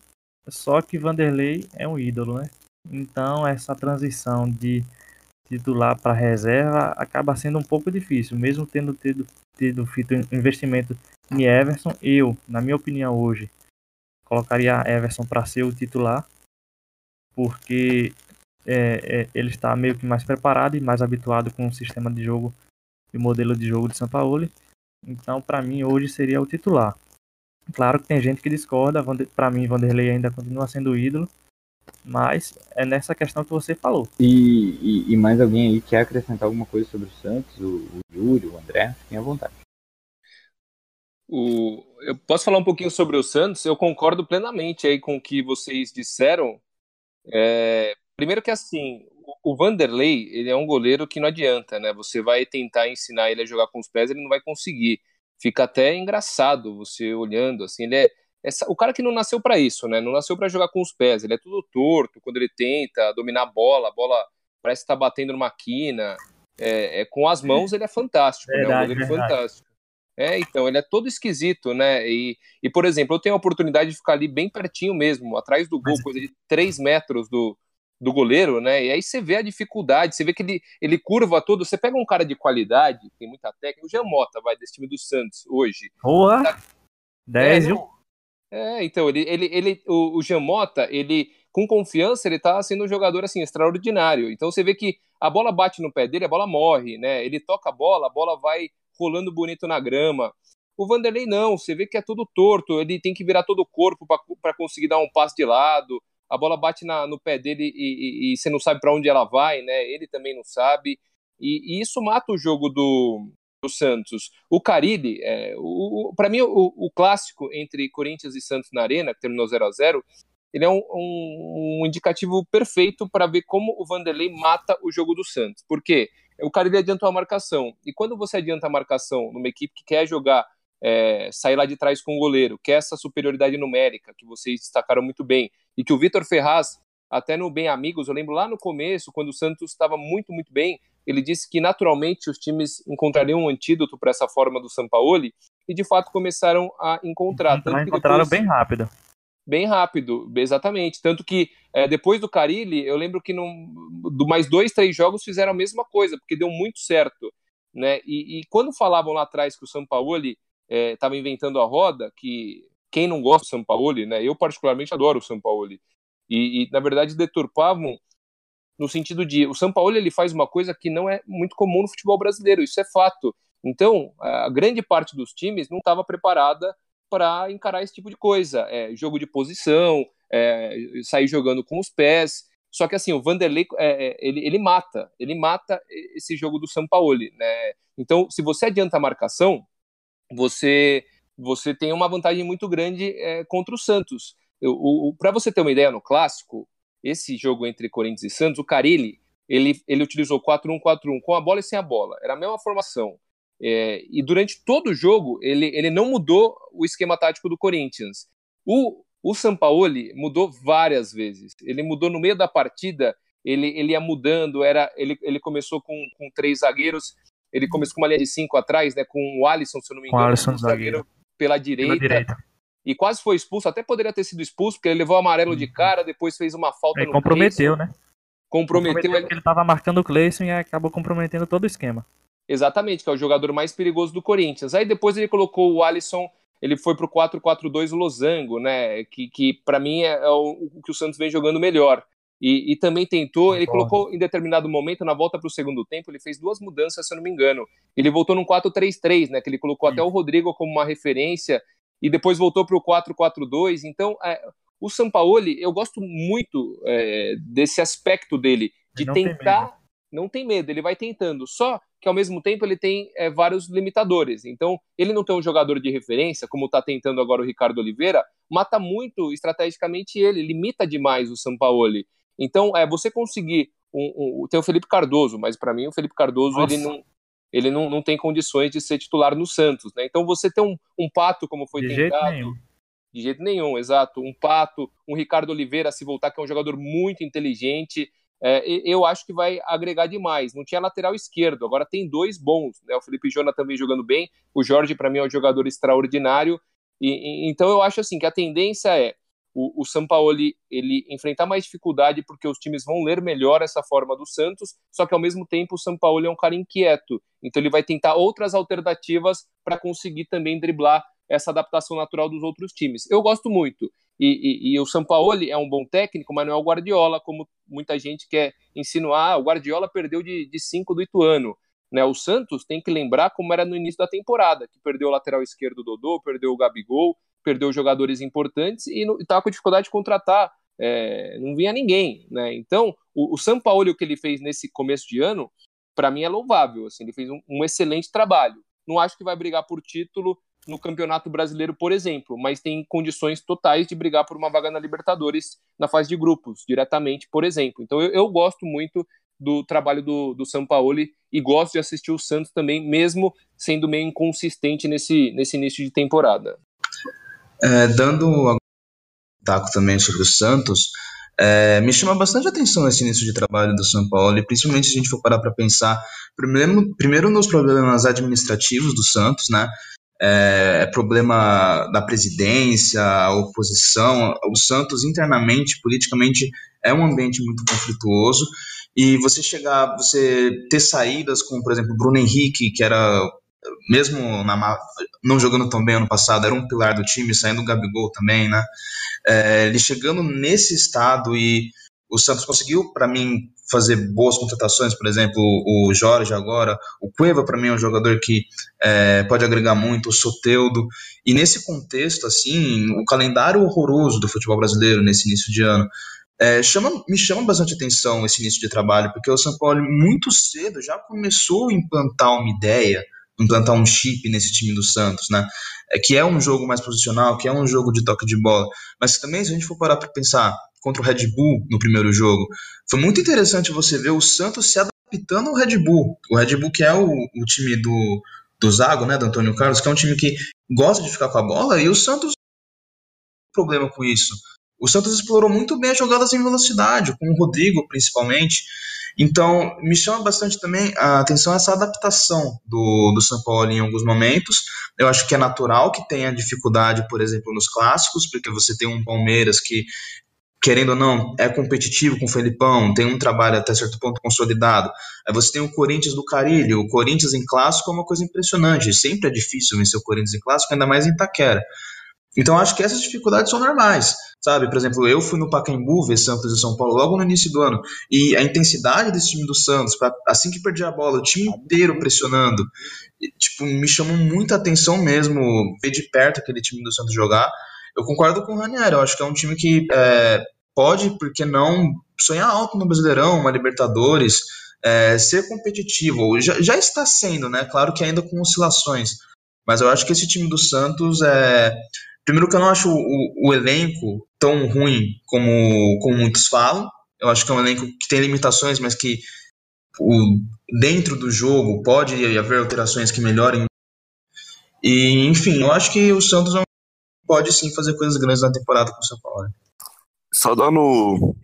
Só que Vanderlei é um ídolo, né? Então essa transição de titular para reserva acaba sendo um pouco difícil, mesmo tendo tido, tido feito investimento em Everson. Eu, na minha opinião hoje, colocaria Everson para ser o titular, porque é, é, ele está meio que mais preparado e mais habituado com o sistema de jogo e modelo de jogo de São Paulo. Então, para mim, hoje seria o titular. Claro que tem gente que discorda, para mim, Vanderlei ainda continua sendo ídolo, mas é nessa questão que você falou. E, e, e mais alguém aí quer acrescentar alguma coisa sobre o Santos, o, o Yuri, o André? Fiquem à vontade. O, eu posso falar um pouquinho sobre o Santos? Eu concordo plenamente aí com o que vocês disseram. É, primeiro que assim, o Vanderlei, ele é um goleiro que não adianta, né? Você vai tentar ensinar ele a jogar com os pés, ele não vai conseguir. Fica até engraçado você olhando, assim, ele é, essa, o cara que não nasceu para isso, né? Não nasceu para jogar com os pés. Ele é tudo torto quando ele tenta dominar a bola. A bola parece estar tá batendo numa quina. É, é, com as mãos ele é fantástico, verdade, né? Um goleiro verdade. fantástico. É, então, ele é todo esquisito, né? E, e, por exemplo, eu tenho a oportunidade de ficar ali bem pertinho mesmo, atrás do gol, coisa de 3 metros do, do goleiro, né? E aí você vê a dificuldade, você vê que ele, ele curva todo. Você pega um cara de qualidade, tem muita técnica, o Jean Mota vai desse time do Santos hoje. Boa! 10, é, é, então, ele, ele, ele, o, o Jean Mota, ele, com confiança, ele tá sendo um jogador, assim, extraordinário. Então, você vê que a bola bate no pé dele, a bola morre, né? Ele toca a bola, a bola vai rolando bonito na grama. O Vanderlei não, você vê que é tudo torto, ele tem que virar todo o corpo para conseguir dar um passe de lado. A bola bate na, no pé dele e, e, e você não sabe para onde ela vai, né? Ele também não sabe. E, e isso mata o jogo do, do Santos. O Carilli, é, para mim, o, o, clássico entre Corinthians e Santos na Arena, que terminou 0 a 0 ele é um, um, um indicativo perfeito para ver como o Vanderlei mata o jogo do Santos. Por O Carilli adiantou a marcação. E quando você adianta a marcação numa equipe que quer jogar, é, sair lá de trás com o goleiro, quer essa superioridade numérica, que vocês destacaram muito bem, e que o Vitor Ferraz, até no Bem Amigos, eu lembro lá no começo, quando o Santos estava muito, muito bem, ele disse que naturalmente os times encontrariam um antídoto para essa forma do Sampaoli e de fato começaram a encontrar. Então, encontraram depois, bem rápido. Bem rápido, exatamente. Tanto que é, depois do Carilli, eu lembro que num, do mais dois, três jogos fizeram a mesma coisa, porque deu muito certo. Né? E, e quando falavam lá atrás que o Sampaoli estava é, inventando a roda, que quem não gosta do Sampaoli, né? eu particularmente adoro o Sampaoli, e, e na verdade deturpavam no sentido de o São Paulo ele faz uma coisa que não é muito comum no futebol brasileiro, isso é fato. Então, a grande parte dos times não estava preparada para encarar esse tipo de coisa, é, jogo de posição, é, sair jogando com os pés. Só que assim, o Vanderlei é, é ele, ele mata, ele mata esse jogo do São Paulo, né? Então, se você adianta a marcação, você você tem uma vantagem muito grande é, contra o Santos. Para você ter uma ideia no clássico, esse jogo entre Corinthians e Santos, o Carilli, ele, ele utilizou 4-1-4-1 com a bola e sem a bola. Era a mesma formação. É, e durante todo o jogo, ele, ele não mudou o esquema tático do Corinthians. O, o Sampaoli mudou várias vezes. Ele mudou no meio da partida, ele, ele ia mudando, era ele, ele começou com, com três zagueiros, ele começou com uma linha de cinco atrás, né, com o Alisson, se eu não me engano, Alisson um zagueiro zagueiro. pela direita, Pela direita. e quase foi expulso, até poderia ter sido expulso, porque ele levou amarelo de cara, depois fez uma falta Aí no comprometeu, né? Cleison, comprometeu, ele, porque ele tava marcando o Cleison e acabou comprometendo todo o esquema. Exatamente, que é o jogador mais perigoso do Corinthians. Aí depois ele colocou o Alisson, ele foi pro 4-4-2 losango, né? Que, que para mim é, é o, o que o Santos vem jogando melhor. E, e também tentou, ele Concordo. colocou em determinado momento, na volta para o segundo tempo, ele fez duas mudanças, se eu não me engano. Ele voltou num 4-3-3, né? Que ele colocou até o Rodrigo como uma referência e depois voltou para o 4-4-2. Então, é, o Sampaoli, eu gosto muito é, desse aspecto dele, de tentar. Não tem medo, ele vai tentando. Só que ao mesmo tempo ele tem é, vários limitadores. Então, ele não tem um jogador de referência, como está tentando agora o Ricardo Oliveira, mata muito estrategicamente ele, limita demais o Sampaoli. Então, é, você conseguir. Um, um, tem o Felipe Cardoso, mas para mim o Felipe Cardoso Nossa. ele não. Ele não, não tem condições de ser titular no Santos, né? Então você tem um, um pato, como foi De jeito tentado, nenhum. de jeito nenhum, exato. Um Pato, um Ricardo Oliveira, se voltar, que é um jogador muito inteligente. É, eu acho que vai agregar demais. Não tinha lateral esquerdo, agora tem dois bons. Né? O Felipe Jona também jogando bem. O Jorge, para mim, é um jogador extraordinário. E, e- então eu acho assim que a tendência é o, o Sampaoli ele enfrentar mais dificuldade porque os times vão ler melhor essa forma do Santos, só que ao mesmo tempo o Sampaoli é um cara inquieto, então ele vai tentar outras alternativas para conseguir também driblar essa adaptação natural dos outros times. Eu gosto muito. E, e- e o Sampaoli é um bom técnico, mas não é o Guardiola, como muita gente quer insinuar. Ah, o Guardiola perdeu de, de cinco do Ituano. Né? O Santos tem que lembrar como era no início da temporada, que perdeu o lateral esquerdo Dodô, perdeu o Gabigol, perdeu jogadores importantes e estava com dificuldade de contratar. é, não vinha ninguém. Né? Então, o, o Sampaoli, o que ele fez nesse começo de ano, para mim é louvável. Assim, ele fez um, um excelente trabalho. Não acho que vai brigar por título no Campeonato Brasileiro, por exemplo, mas tem condições totais de brigar por uma vaga na Libertadores na fase de grupos, diretamente, por exemplo. Então eu, eu gosto muito do trabalho do, do Sampaoli e gosto de assistir o Santos também, mesmo sendo meio inconsistente nesse, nesse início de temporada. É, dando taco também sobre o Santos, é, me chama bastante atenção esse início de trabalho do São Paulo, e principalmente se a gente for parar para pensar, primeiro, primeiro nos problemas administrativos do Santos, né? É, problema da presidência, oposição. O Santos, internamente, politicamente, é um ambiente muito conflituoso. E você chegar, você ter saídas como, por exemplo, Bruno Henrique, que era, mesmo na, não jogando tão bem ano passado, era um pilar do time, saindo o Gabigol também, né? É, ele chegando nesse estado e o Santos conseguiu, para mim, fazer boas contratações, por exemplo, o Jorge agora, o Cueva para mim é um jogador que é, pode agregar muito, o Soteudo, e nesse contexto, assim, o calendário horroroso do futebol brasileiro nesse início de ano, é, chama, me chama bastante atenção esse início de trabalho, porque o São Paulo muito cedo já começou a implantar uma ideia, implantar um chip nesse time do Santos, né? É, que é um jogo mais posicional, que é um jogo de toque de bola, mas também se a gente for parar para pensar contra o Red Bull no primeiro jogo, foi muito interessante você ver o Santos se adaptando ao Red Bull, o Red Bull que é o, o time do, do Zago, né, do Antônio Carlos, que é um time que gosta de ficar com a bola, e o Santos problema com isso. O Santos explorou muito bem as jogadas em velocidade, com o Rodrigo principalmente. Então, me chama bastante também a atenção essa adaptação do, do São Paulo em alguns momentos. Eu acho que é natural que tenha dificuldade, por exemplo, nos clássicos, porque você tem um Palmeiras que, querendo ou não, é competitivo com o Felipão, tem um trabalho até certo ponto consolidado. Aí você tem o Corinthians do Carilho. O Corinthians em clássico é uma coisa impressionante. Sempre é difícil vencer o Corinthians em clássico, ainda mais em Itaquera. Então acho que essas dificuldades são normais, sabe? Por exemplo, eu fui no Pacaembu ver Santos e São Paulo logo no início do ano e a intensidade desse time do Santos, pra, assim que perdia a bola, o time inteiro pressionando, e, tipo, me chamou muita atenção mesmo ver de perto aquele time do Santos jogar. Eu concordo com o Ranieri, eu acho que é um time que é, pode, porque não, sonhar alto no Brasileirão, uma Libertadores, é, ser competitivo. Já, já está sendo, né? Claro que ainda com oscilações. Mas eu acho que esse time do Santos é. Primeiro que eu não acho o, o, elenco tão ruim como, como muitos falam. Eu acho que é um elenco que tem limitações, mas que o, dentro do jogo pode haver alterações que melhorem. E, enfim, eu acho que o Santos pode sim fazer coisas grandes na temporada com o São Paulo. Só dando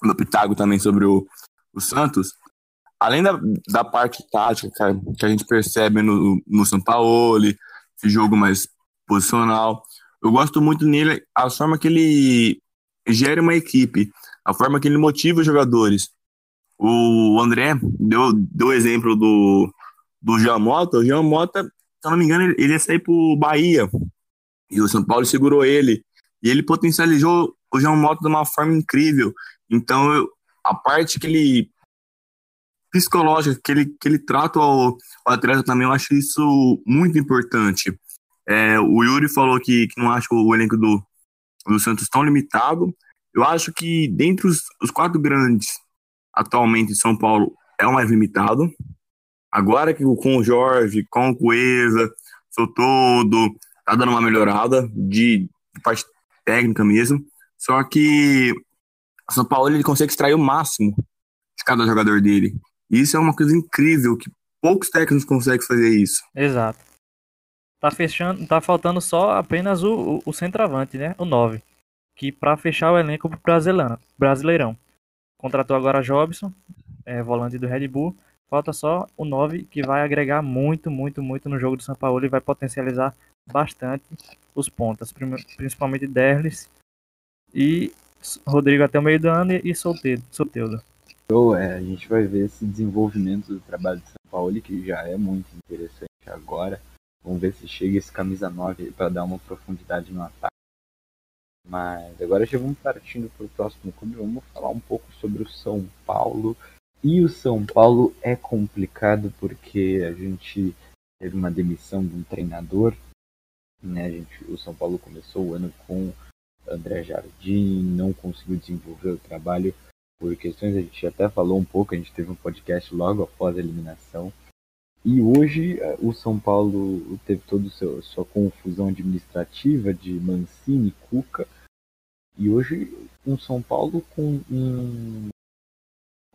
no pitago também sobre o, o Santos, além da, da parte tática que a gente percebe no, no São Paulo, esse jogo mais posicional, eu gosto muito nele a forma que ele gera uma equipe, a forma que ele motiva os jogadores. O André deu, deu exemplo do, do Jean Mota. O Jean Mota, se eu não me engano, ele ia sair pro Bahia. E o São Paulo segurou ele. E ele potencializou o Jean Mota de uma forma incrível. Então, eu, a parte que ele psicológica que ele, que ele trata o, atleta também, eu acho isso muito importante. É, o Yuri falou que, que não acha o elenco do, do Santos tão limitado. Eu acho que dentre os, os quatro grandes atualmente em São Paulo é o mais limitado. Agora que com o Jorge, com o Cueva, todo tá dando uma melhorada de, parte técnica mesmo. Só que o São Paulo ele consegue extrair o máximo de cada jogador dele. Isso é uma coisa incrível que poucos técnicos conseguem fazer isso. Exato. Tá fechando, tá faltando só apenas o, o, o centroavante, né? O 9. Que para fechar o elenco brasileirão, brasileirão. Contratou agora Jobson, é, volante do Red Bull. Falta só o 9 que vai agregar muito, muito, muito no jogo do São Paulo e vai potencializar bastante os pontas, principalmente Derlis e Rodrigo até o meio do ano e Soteudo. Então, é, a gente vai ver esse desenvolvimento do trabalho de São Paulo, que já é muito interessante agora. Vamos ver se chega esse camisa 9 para dar uma profundidade no ataque. Mas agora já vamos partindo para o próximo clube. Vamos falar um pouco sobre o São Paulo. E o São Paulo é complicado porque a gente teve uma demissão de um treinador. Né? A gente, o São Paulo começou o ano com André Jardim, não conseguiu desenvolver o trabalho por questões, a gente até falou um pouco, a gente teve um podcast logo após a eliminação. E hoje eh, o São Paulo teve toda a sua confusão administrativa de Mancini, Cuca, e hoje um São Paulo com um,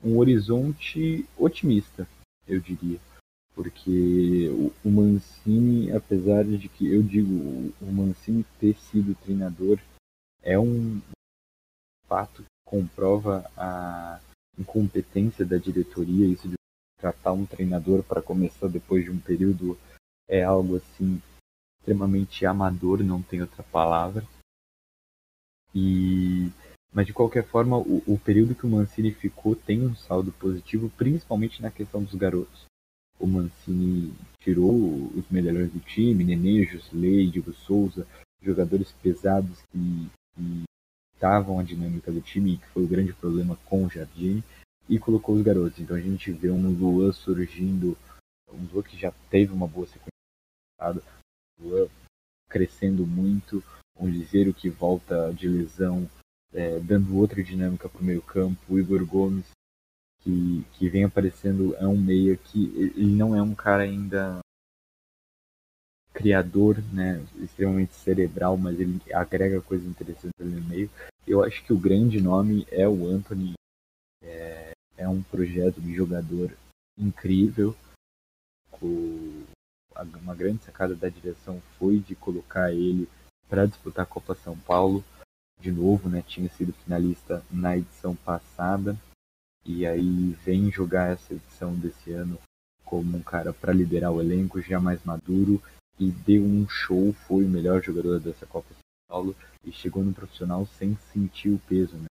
um horizonte otimista, eu diria. Porque o, Mancini, apesar de que eu digo, o Mancini ter sido treinador é um fato que comprova a incompetência da diretoria, isso de tratar um treinador para começar depois de um período é algo assim extremamente amador, não tem outra palavra. E mas de qualquer forma, o, o, período que o Mancini ficou tem um saldo positivo, principalmente na questão dos garotos. O Mancini tirou os melhores do time, Nenê, Josley, Diego Souza, jogadores pesados que, estavam a dinâmica do time, que foi o grande problema com o Jardim, e colocou os garotos. Então a gente vê um Luan surgindo, um Luan que já teve uma boa sequência, Luan crescendo muito, um Liseiro que volta de lesão, é, dando outra dinâmica para o meio campo, o Igor Gomes que, que vem aparecendo é um meia que ele não é um cara ainda criador, né, extremamente cerebral, mas ele agrega coisas interessantes ali no meio. Eu acho que o grande nome é o Anthony. É, é um projeto de jogador incrível. Uma grande sacada da direção foi de colocar ele para disputar a Copa São Paulo de novo, né? Tinha sido finalista na edição passada e aí vem jogar essa edição desse ano como um cara para liderar o elenco já mais maduro e deu um show, foi o melhor jogador dessa Copa São Paulo e chegou no profissional sem sentir o peso, né?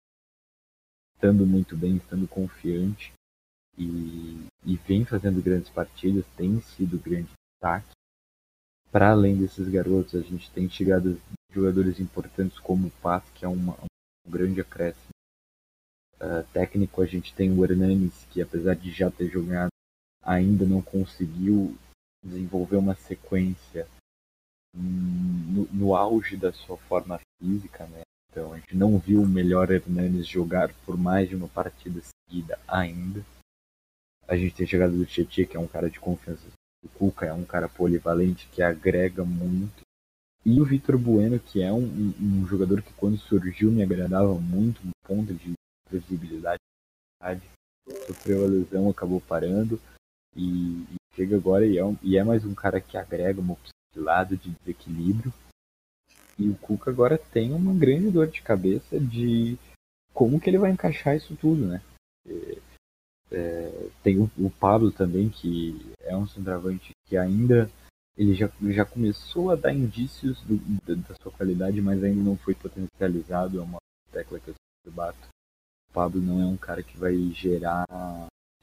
Estando muito bem, estando confiante e, e vem fazendo grandes partidas, tem sido grande destaque. Para além desses garotos, a gente tem chegado jogadores importantes como o Paz, que é uma, um grande acréscimo. Uh, técnico, a gente tem o Hernanes, que apesar de já ter jogado, ainda não conseguiu desenvolver uma sequência no, no, auge da sua forma física, né? Então a gente não viu o melhor Hernanes jogar por mais de uma partida seguida ainda. A gente tem chegado do Tietchan, que é um cara de confiança. O Cuca é um cara polivalente que agrega muito. E o Vitor Bueno, que é um, um, um, jogador que quando surgiu me agradava muito, um ponto de previsibilidade. sofreu a lesão, acabou parando. E, e chega agora e é, um, e é mais um cara que agrega uma opção de lado de desequilíbrio. E o Cuca agora tem uma grande dor de cabeça de como que ele vai encaixar isso tudo, né? É, é, tem o, o, Pablo também, que é um centroavante que ainda ele já, já começou a dar indícios do, da, da, sua qualidade, mas ainda não foi potencializado. É uma tecla que eu bato. Pablo não é um cara que vai gerar,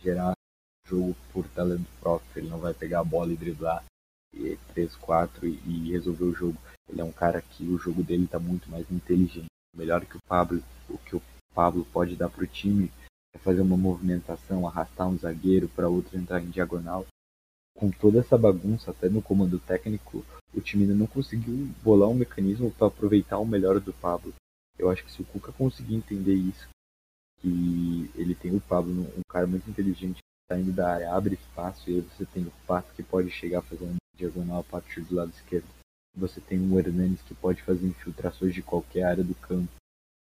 gerar jogo por talento próprio. Ele não vai pegar a bola e driblar 3, 4 e, e resolver o jogo. Ele é um cara que o jogo dele está muito mais inteligente. Melhor que o Pablo, o que o Pablo pode dar para o time é fazer uma movimentação, arrastar um zagueiro para outro entrar em diagonal. Com toda essa bagunça, até no comando técnico, o time ainda não conseguiu bolar um mecanismo para aproveitar o melhor do Pablo. Eu acho que se o Cuca conseguir entender isso, que ele tem o Pablo, um cara muito inteligente, saindo da área, abre espaço, e aí você tem o Pato que pode chegar fazendo diagonal a partir do lado esquerdo. Você tem o Hernandes que pode fazer infiltrações de qualquer área do campo.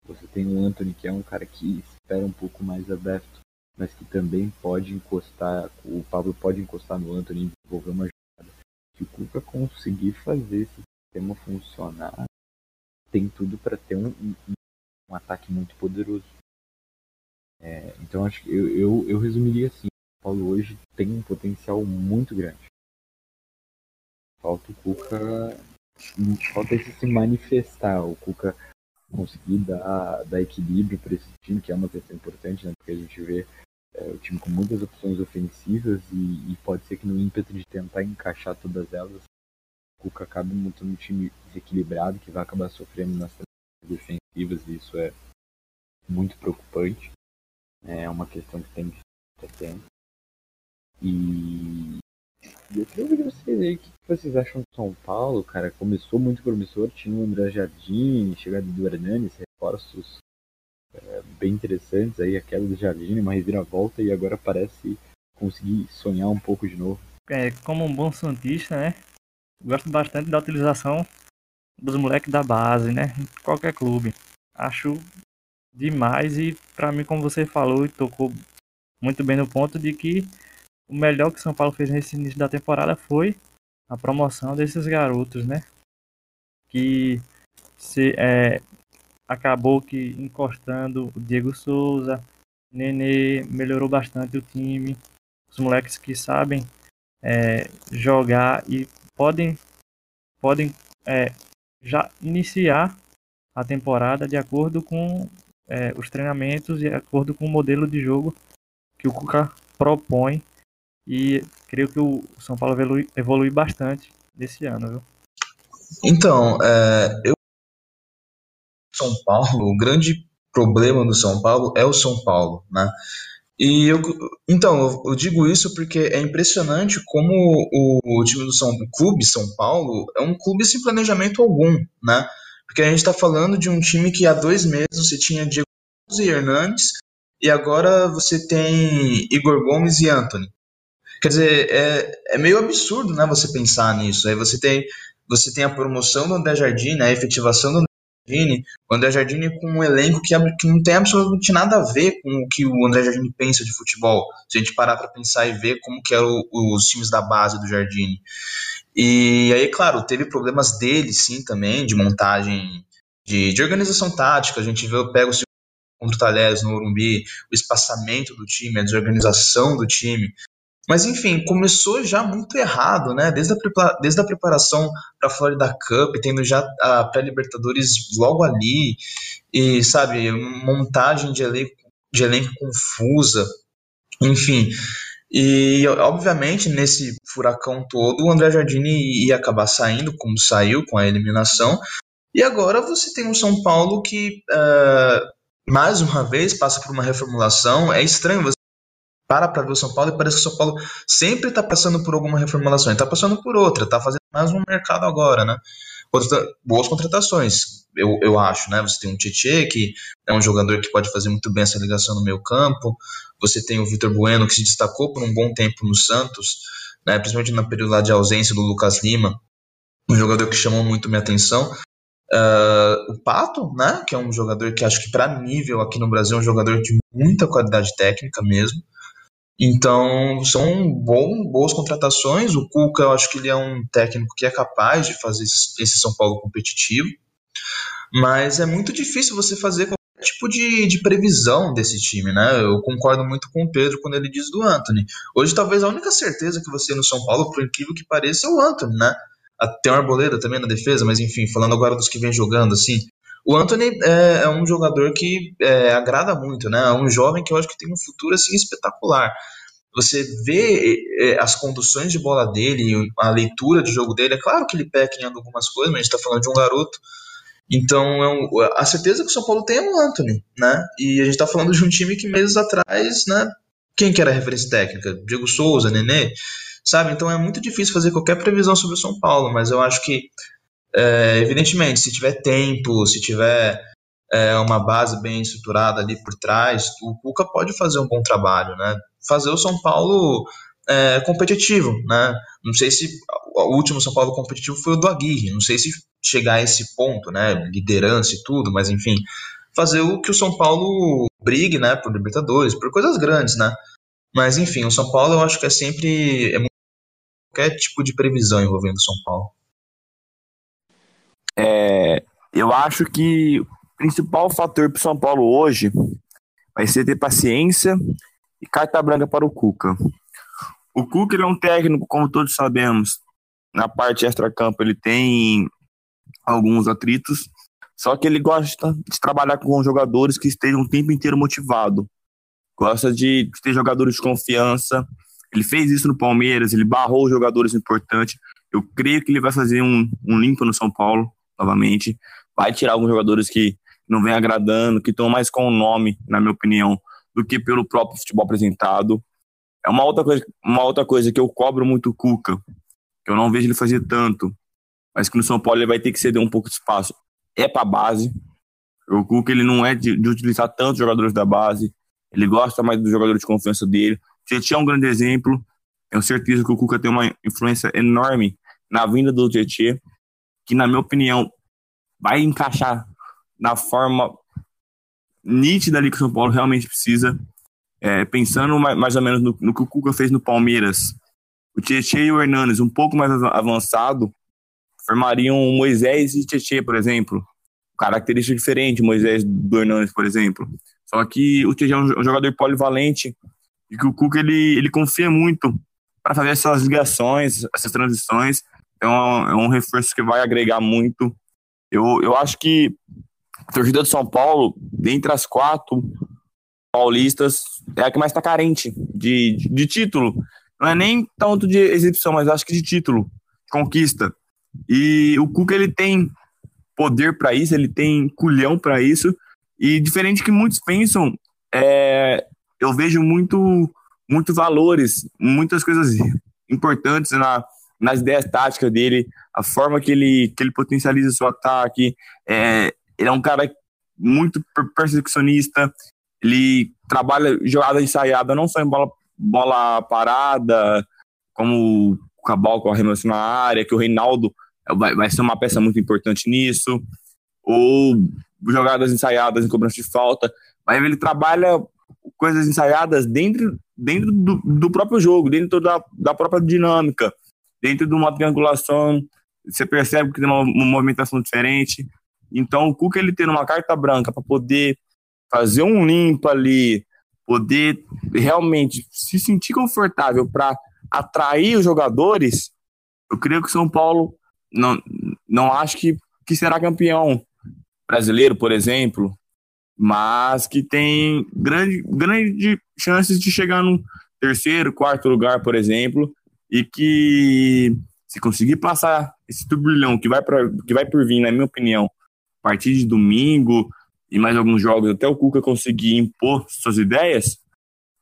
Você tem o Anthony que é um cara que espera um pouco mais aberto, mas que também pode encostar, o Pablo pode encostar no Anthony e desenvolver uma jogada. Se o Cuca conseguir fazer esse sistema funcionar, tem tudo para ter um, um, um, ataque muito poderoso. É, então acho que eu, eu, eu resumiria assim, o Paulo hoje tem um potencial muito grande. Falta o Cuca. Falta esse se manifestar. O Cuca conseguir dar, dar equilíbrio para esse time, que é uma questão importante, né? Porque a gente vê é, o time com muitas opções ofensivas e, e, pode ser que no ímpeto de tentar encaixar todas elas, o Cuca acabe montando um time desequilibrado que vai acabar sofrendo nas defensivas e isso é muito preocupante. É uma questão que tem que ter tempo. E e eu queria ver vocês aí, o que vocês acham de São Paulo, cara? Começou muito promissor, tinha o André Jardim, chegada do Hernanes, reforços é, bem interessantes aí, a queda do Jardim, uma reviravolta e agora parece conseguir sonhar um pouco de novo. É, como um bom santista, né? Gosto bastante da utilização dos moleques da base, né? Em qualquer clube. Acho demais e para mim, como você falou e tocou muito bem no ponto de que o melhor que São Paulo fez nesse início da temporada foi a promoção desses garotos, né? Que se é, acabou que encostando o Diego Souza, Nenê melhorou bastante o time, os moleques que sabem é, jogar e podem podem é, já iniciar a temporada de acordo com é, os treinamentos de acordo com o modelo de jogo que o Cuca propõe e creio que o São Paulo evolui, evolui bastante nesse ano, viu? Então, é, eu São Paulo, o grande problema do São Paulo é o São Paulo, né? E eu, então, eu digo isso porque é impressionante como o, o time do São o clube São Paulo é um clube sem planejamento algum, né? Porque a gente está falando de um time que há dois meses você tinha Diego e Hernandes e agora você tem Igor Gomes e Anthony. Quer dizer, é, é meio absurdo, né, você pensar nisso. Aí você tem, você tem a promoção do André Jardine, a efetivação do Jardine, o André Jardine com um elenco que, que não tem absolutamente nada a ver com o que o André Jardine pensa de futebol. Se a gente parar para pensar e ver como que eram os times da base do Jardine. E aí, claro, teve problemas dele, sim, também, de montagem, de, de organização tática. A gente vê, pega o contra o Talheres no Urumbi, o espaçamento do time, a desorganização do time. Mas enfim, começou já muito errado, né? Desde a, desde a preparação para a Florida Cup, tendo já a pré-Libertadores logo ali, e sabe, montagem de elenco, de elenco confusa, enfim. E obviamente nesse furacão todo, o André Jardini ia acabar saindo, como saiu com a eliminação. E agora você tem um São Paulo que, uh, mais uma vez, passa por uma reformulação. É estranho você para para ver o São Paulo e parece que o São Paulo sempre está passando por alguma reformulação, está passando por outra, está fazendo mais um mercado agora, né? Outra, boas contratações, eu, eu acho, né? Você tem um Tietchan, que é um jogador que pode fazer muito bem essa ligação no meio campo, você tem o Vitor Bueno, que se destacou por um bom tempo no Santos, né? principalmente no período de ausência do Lucas Lima, um jogador que chamou muito minha atenção. Uh, o Pato, né? Que é um jogador que acho que para nível aqui no Brasil é um jogador de muita qualidade técnica mesmo. Então, são bom, boas contratações. O Cuca, eu acho que ele é um técnico que é capaz de fazer esse São Paulo competitivo, mas é muito difícil você fazer qualquer tipo de, de previsão desse time, né? Eu concordo muito com o Pedro quando ele diz do Anthony. Hoje, talvez a única certeza que você no São Paulo, por incrível que pareça, é o Anthony, né? Tem o Arboleda também na defesa, mas enfim, falando agora dos que vem jogando, assim, o Anthony é, é um jogador que é, agrada muito, né? É um jovem que eu acho que tem um futuro assim espetacular. Você vê é, as conduções de bola dele, a leitura de jogo dele. É claro que ele peca em algumas coisas, mas a gente está falando de um garoto. Então, é um, a certeza que o São Paulo tem é o Anthony, né? E a gente está falando de um time que meses atrás, né? Quem que era a referência técnica? Diego Souza, Nenê, sabe? Então é muito difícil fazer qualquer previsão sobre o São Paulo, mas eu acho que é, evidentemente, se tiver tempo, se tiver é, uma base bem estruturada ali por trás, o Cuca pode fazer um bom trabalho, né? Fazer o São Paulo é, competitivo, né? Não sei se o último São Paulo competitivo foi o do Aguirre, não sei se chegar a esse ponto, né? Liderança e tudo, mas enfim, fazer o que o São Paulo brigue, né? Por Libertadores, por coisas grandes, né? Mas enfim, o São Paulo eu acho que é sempre é muito, qualquer tipo de previsão envolvendo o São Paulo. É, eu acho que o principal fator para o São Paulo hoje vai ser ter paciência e carta branca para o Cuca. O Cuca ele é um técnico, como todos sabemos, na parte extra-campo ele tem alguns atritos, só que ele gosta de trabalhar com jogadores que estejam o tempo inteiro motivado. Gosta de ter jogadores de confiança. Ele fez isso no Palmeiras, ele barrou jogadores importantes. Eu creio que ele vai fazer um, um limpo no São Paulo novamente. Vai tirar alguns jogadores que não vem agradando, que estão mais com o nome, na minha opinião, do que pelo próprio futebol apresentado. É uma outra coisa, uma outra coisa que eu cobro muito o Cuca, que eu não vejo ele fazer tanto, mas que no São Paulo ele vai ter que ceder um pouco de espaço. É para base. O Cuca ele não é de, de utilizar tantos jogadores da base, ele gosta mais dos jogadores de confiança dele. Tietchan é um grande exemplo. Tenho certeza que o Cuca tem uma influência enorme na vinda do Tietchan que, na minha opinião, vai encaixar na forma nítida ali que o São Paulo realmente precisa. É, pensando mais, ou menos no, no, que o Cuca fez no Palmeiras, o Tietchan e o Hernanes um pouco mais avançado formariam Moisés e Tietchan, por exemplo. Característica diferente, Moisés do Hernanes, por exemplo. Só que o Tietchan é um jogador polivalente e que o Cuca ele, ele confia muito para fazer essas ligações, essas transições então é um reforço que vai agregar muito. Eu, eu acho que a torcida do São Paulo, dentre as quatro paulistas, é a que mais está carente de, de, de, título. Não é nem tanto de exibição, mas acho que de título, de conquista. E o Cuca ele tem poder para isso, ele tem culhão para isso. E diferente que muitos pensam, é, eu vejo muito, muito valores, muitas coisas importantes na, nas ideias táticas dele, a forma que ele, que ele potencializa seu ataque. É, ele é um cara muito percepcionista, ele trabalha jogada ensaiada, não só em bola, bola parada, como o Cabal com arremesso na área, que o Reinaldo vai, vai ser uma peça muito importante nisso, ou jogadas ensaiadas em cobrança de falta, mas ele trabalha coisas ensaiadas dentro, dentro do, do próprio jogo, dentro da, da própria dinâmica dentro de uma triangulação, você percebe que tem uma, movimentação diferente. Então, o Cuca ele ter uma carta branca para poder fazer um limpo ali, poder realmente se sentir confortável para atrair os jogadores, eu creio que o São Paulo não, não acho que, que será campeão brasileiro, por exemplo, mas que tem grande, grande chances de chegar no terceiro, quarto lugar, por exemplo, e que se conseguir passar esse turbilhão que vai, pra, que vai por vir, na minha opinião, a partir de domingo e mais alguns jogos, até o Cuca conseguir impor suas ideias,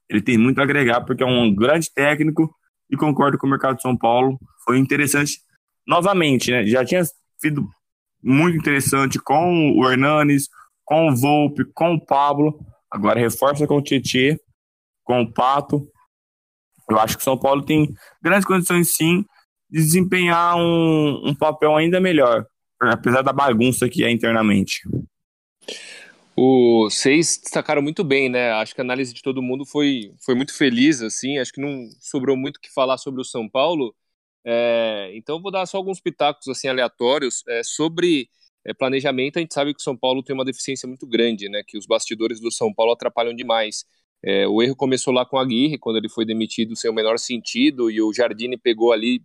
ele tem muito a agregar, porque é um grande técnico e concordo com o mercado de São Paulo. Foi interessante novamente, né? Já tinha sido muito interessante com o Hernanes, com o Volpe, com o Pablo. Agora reforça com o Tietê, com o Pato. Eu acho que o São Paulo tem grandes condições, sim, de desempenhar um, um papel ainda melhor, apesar da bagunça que é internamente. Vocês destacaram muito bem, né? Acho que a análise de todo mundo foi, foi muito feliz, assim. Acho que não sobrou muito o que falar sobre o São Paulo. É, então, vou dar só alguns pitacos assim aleatórios é, sobre é, planejamento. A gente sabe que o São Paulo tem uma deficiência muito grande, né? Que os bastidores do São Paulo atrapalham demais. É, o erro começou lá com a Aguirre, quando ele foi demitido sem o menor sentido, e o Jardine pegou ali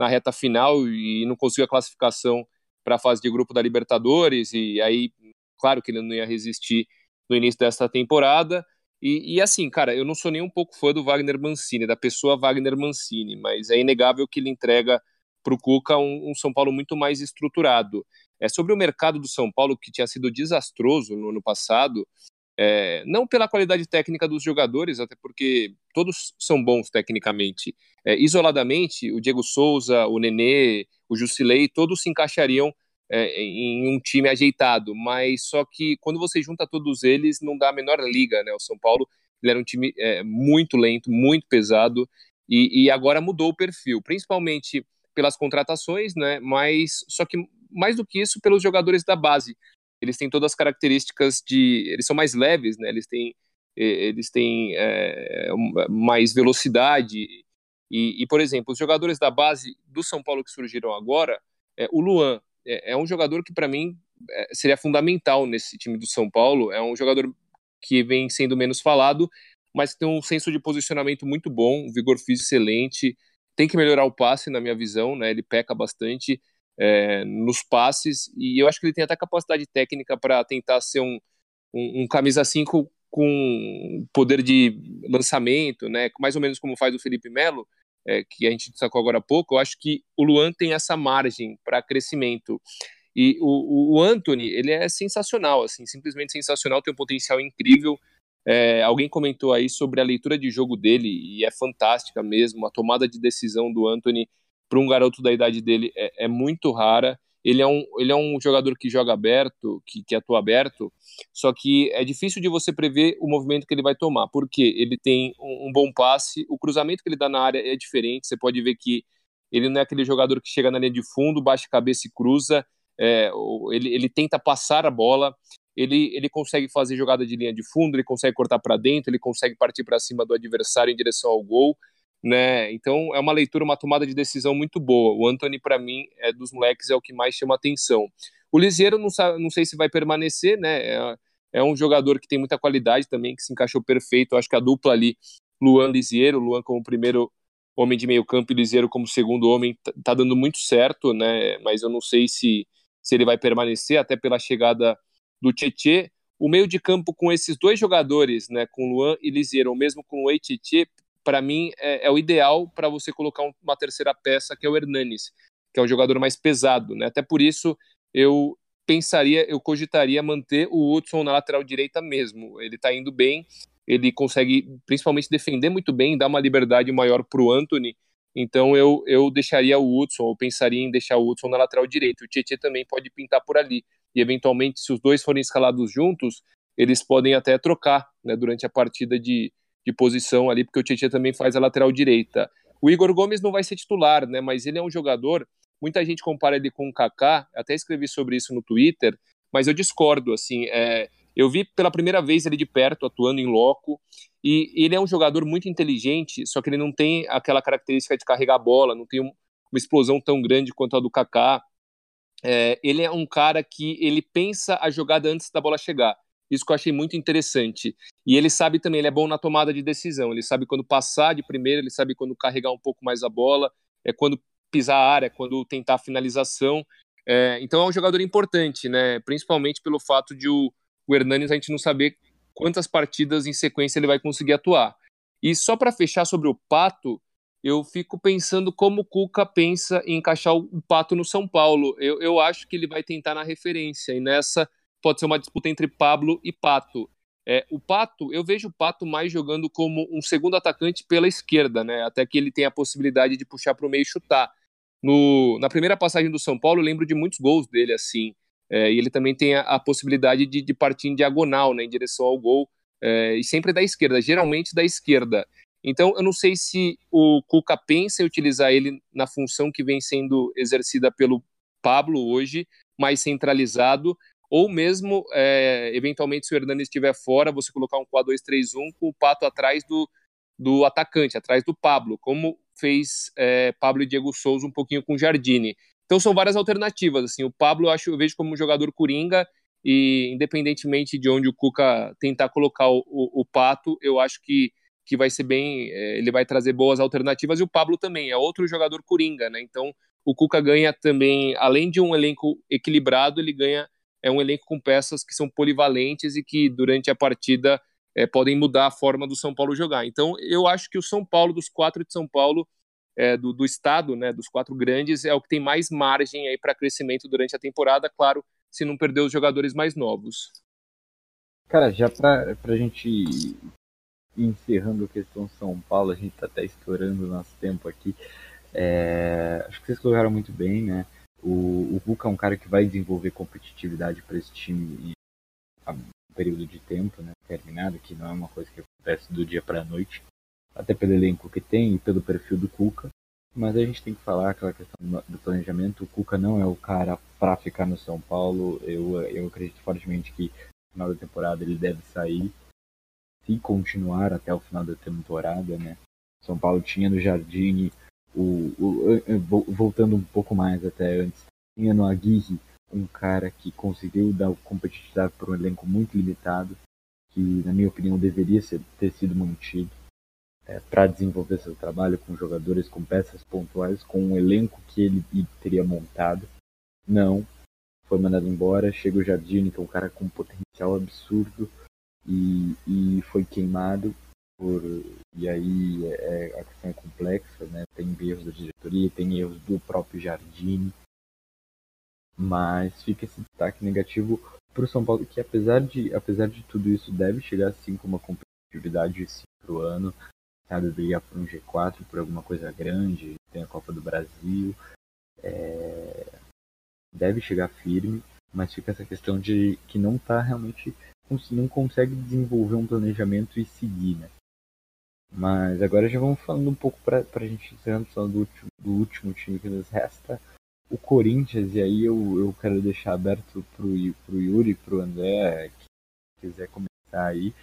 na reta final e não conseguiu a classificação para a fase de grupo da Libertadores, e aí, claro que ele não ia resistir no início desta temporada. E, e, assim, cara, eu não sou nem um pouco fã do Wagner Mancini, da pessoa Wagner Mancini, mas é inegável que ele entrega para o Cuca um, um, São Paulo muito mais estruturado. É sobre o mercado do São Paulo que tinha sido desastroso no ano passado, é, não pela qualidade técnica dos jogadores, até porque todos são bons tecnicamente. É, isoladamente, o Diego Souza, o Nenê, o Jusilei, todos se encaixariam é, em um time ajeitado, mas só que quando você junta todos eles, não dá a menor liga, né? O São Paulo ele era um time é, muito lento, muito pesado, e, e, agora mudou o perfil, principalmente pelas contratações, né? Mas só que mais do que isso, pelos jogadores da base eles têm todas as características de. Eles são mais leves, né? Eles têm, eles têm é, mais velocidade. E, e, por exemplo, os jogadores da base do São Paulo que surgiram agora, é, o Luan é, é um jogador que, para mim, é, seria fundamental nesse time do São Paulo. É um jogador que vem sendo menos falado, mas tem um senso de posicionamento muito bom, um vigor físico excelente. Tem que melhorar o passe, na minha visão, né? Ele peca bastante é, nos passes, e eu acho que ele tem até capacidade técnica para tentar ser um, um, um camisa 5 com poder de lançamento, né, mais ou menos como faz o Felipe Melo, é, que a gente destacou agora há pouco, eu acho que o Luan tem essa margem para crescimento. E o, o Anthony, ele é sensacional, assim, simplesmente sensacional, tem um potencial incrível. É, alguém comentou aí sobre a leitura de jogo dele, e é fantástica mesmo, a tomada de decisão do Anthony para um garoto da idade dele é, é, muito rara. Ele é, um, ele é um jogador que joga aberto, que, que atua aberto, só que é difícil de você prever o movimento que ele vai tomar, porque ele tem um, um bom passe, o cruzamento que ele dá na área é diferente, você pode ver que ele não é aquele jogador que chega na linha de fundo, baixa a cabeça e cruza, é, ele, ele tenta passar a bola, ele, ele consegue fazer jogada de linha de fundo, ele consegue cortar para dentro, ele consegue partir para cima do adversário em direção ao gol né? Então é uma leitura, uma tomada de decisão muito boa. O Anthony, para mim, é dos moleques, é o que mais chama atenção. O Liseiro, não, sabe, não sei se vai permanecer, né? É, é, um jogador que tem muita qualidade também, que se encaixou perfeito. Eu acho que a dupla ali, Luan Liseiro, Luan como primeiro homem de meio campo e Liseiro como segundo homem, tá, tá dando muito certo, né? Mas eu não sei se, se ele vai permanecer, até pela chegada do Tietê. O meio de campo com esses dois jogadores, né, com Luan e Liseiro, ou mesmo com o Eititi, para mim, é, é, o ideal para você colocar uma terceira peça, que é o Hernanes, que é um jogador mais pesado. Né? Até por isso, eu pensaria, eu cogitaria manter o Hudson na lateral direita mesmo. Ele está indo bem, ele consegue principalmente defender muito bem, dar uma liberdade maior para o Anthony. Então eu, eu deixaria o Hudson, ou pensaria em deixar o Hudson na lateral direita. O Tietchan também pode pintar por ali. E eventualmente, se os dois forem escalados juntos, eles podem até trocar né, durante a partida de, de posição ali, porque o Tietchan também faz a lateral direita. O Igor Gomes não vai ser titular, né? Mas ele é um jogador. Muita gente compara ele com o Kaká. Até escrevi sobre isso no Twitter, mas eu discordo. Assim, é, eu vi pela primeira vez ele de perto atuando em loco e ele é um jogador muito inteligente, só que ele não tem aquela característica de carregar a bola, não tem um, uma explosão tão grande quanto a do Kaká. É, ele é um cara que ele pensa a jogada antes da bola chegar. Isso que eu achei muito interessante. E ele sabe também, ele é bom na tomada de decisão. Ele sabe quando passar de primeira, ele sabe quando carregar um pouco mais a bola, é quando pisar a área, quando tentar a finalização. É, então é um jogador importante, né? Principalmente pelo fato de o, o Hernanes a gente não saber quantas partidas em sequência ele vai conseguir atuar. E só para fechar sobre o Pato, eu fico pensando como o Cuca pensa em encaixar o Pato no São Paulo. Eu, eu acho que ele vai tentar na referência, e nessa pode ser uma disputa entre Pablo e Pato. É, o Pato, eu vejo o Pato mais jogando como um segundo atacante pela esquerda, né? Até que ele tem a possibilidade de puxar para o meio e chutar. No, na primeira passagem do São Paulo, eu lembro de muitos gols dele assim. É, e ele também tem a, a possibilidade de, de, partir em diagonal, né, em direção ao gol, é, e sempre da esquerda, geralmente da esquerda. Então, eu não sei se o Cuca pensa em utilizar ele na função que vem sendo exercida pelo Pablo hoje, mais centralizado, ou mesmo, é, eventualmente, se o Hernani estiver fora, você colocar um 4-2-3-1 com o Pato atrás do, do atacante, atrás do Pablo, como fez é, Pablo e Diego Souza um pouquinho com o Jardine. Então são várias alternativas. Assim, o Pablo eu acho, eu vejo como um jogador coringa e independentemente de onde o Cuca tentar colocar o, o, o Pato, eu acho que, que vai ser bem, é, ele vai trazer boas alternativas e o Pablo também é outro jogador coringa, né? Então o Cuca ganha também, além de um elenco equilibrado, ele ganha é um elenco com peças que são polivalentes e que durante a partida é, podem mudar a forma do São Paulo jogar. Então, eu acho que o São Paulo, dos quatro de São Paulo, é, do, do, estado, né, dos quatro grandes, é o que tem mais margem aí para crescimento durante a temporada, claro, se não perder os jogadores mais novos. Cara, já para a gente ir encerrando a questão São Paulo, a gente está até estourando o nosso tempo aqui. É, acho que vocês colocaram muito bem, né? O, o Cuca é um cara que vai desenvolver competitividade para esse time em um período de tempo né, terminado, que não é uma coisa que acontece do dia para a noite, até pelo elenco que tem e pelo perfil do Cuca. Mas a gente tem que falar aquela questão do planejamento. O Cuca não é o cara para ficar no São Paulo. Eu, eu acredito fortemente que no final da temporada ele deve sair se continuar até o final da temporada, né? São Paulo tinha no Jardine o, o, voltando um pouco mais até antes, tinha no Aguirre um cara que conseguiu dar competitividade para um elenco muito limitado, que na minha opinião deveria ser, ter sido mantido é, para desenvolver seu trabalho com jogadores, com peças pontuais, com um elenco que ele teria montado. Não, foi mandado embora. Chega o Jardine, que é um cara com um potencial absurdo, e, e foi queimado por e aí é, a questão é complexa, né? Tem erros da diretoria, tem erros do próprio Jardine, mas fica esse destaque negativo para o São Paulo que apesar de apesar de tudo isso deve chegar assim com uma competitividade para o ano, sabe brigar por um G4 por alguma coisa grande, tem a Copa do Brasil, é... deve chegar firme, mas fica essa questão de que não está realmente não consegue desenvolver um planejamento e seguir, né? Mas agora já vamos falando um pouco para a gente encerrando falando do último, do último time que nos resta, o Corinthians, e aí eu, eu quero deixar aberto para o Yuri, para o André, que quiser começar aí.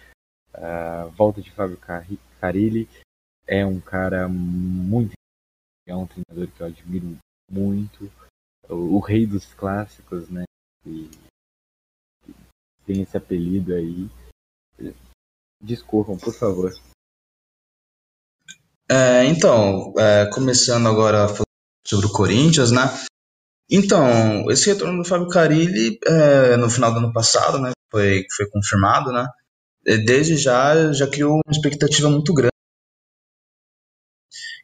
Uh, volta de Fábio Carilli, é um cara muito. É um treinador que eu admiro muito. O, o rei dos clássicos, né? E, tem esse apelido aí. Discorram, por favor. É, então, é, começando agora sobre o Corinthians, né? Então, esse retorno do Fábio Carilli é, no final do ano passado, né? Foi, foi confirmado, né? Desde já já criou uma expectativa muito grande.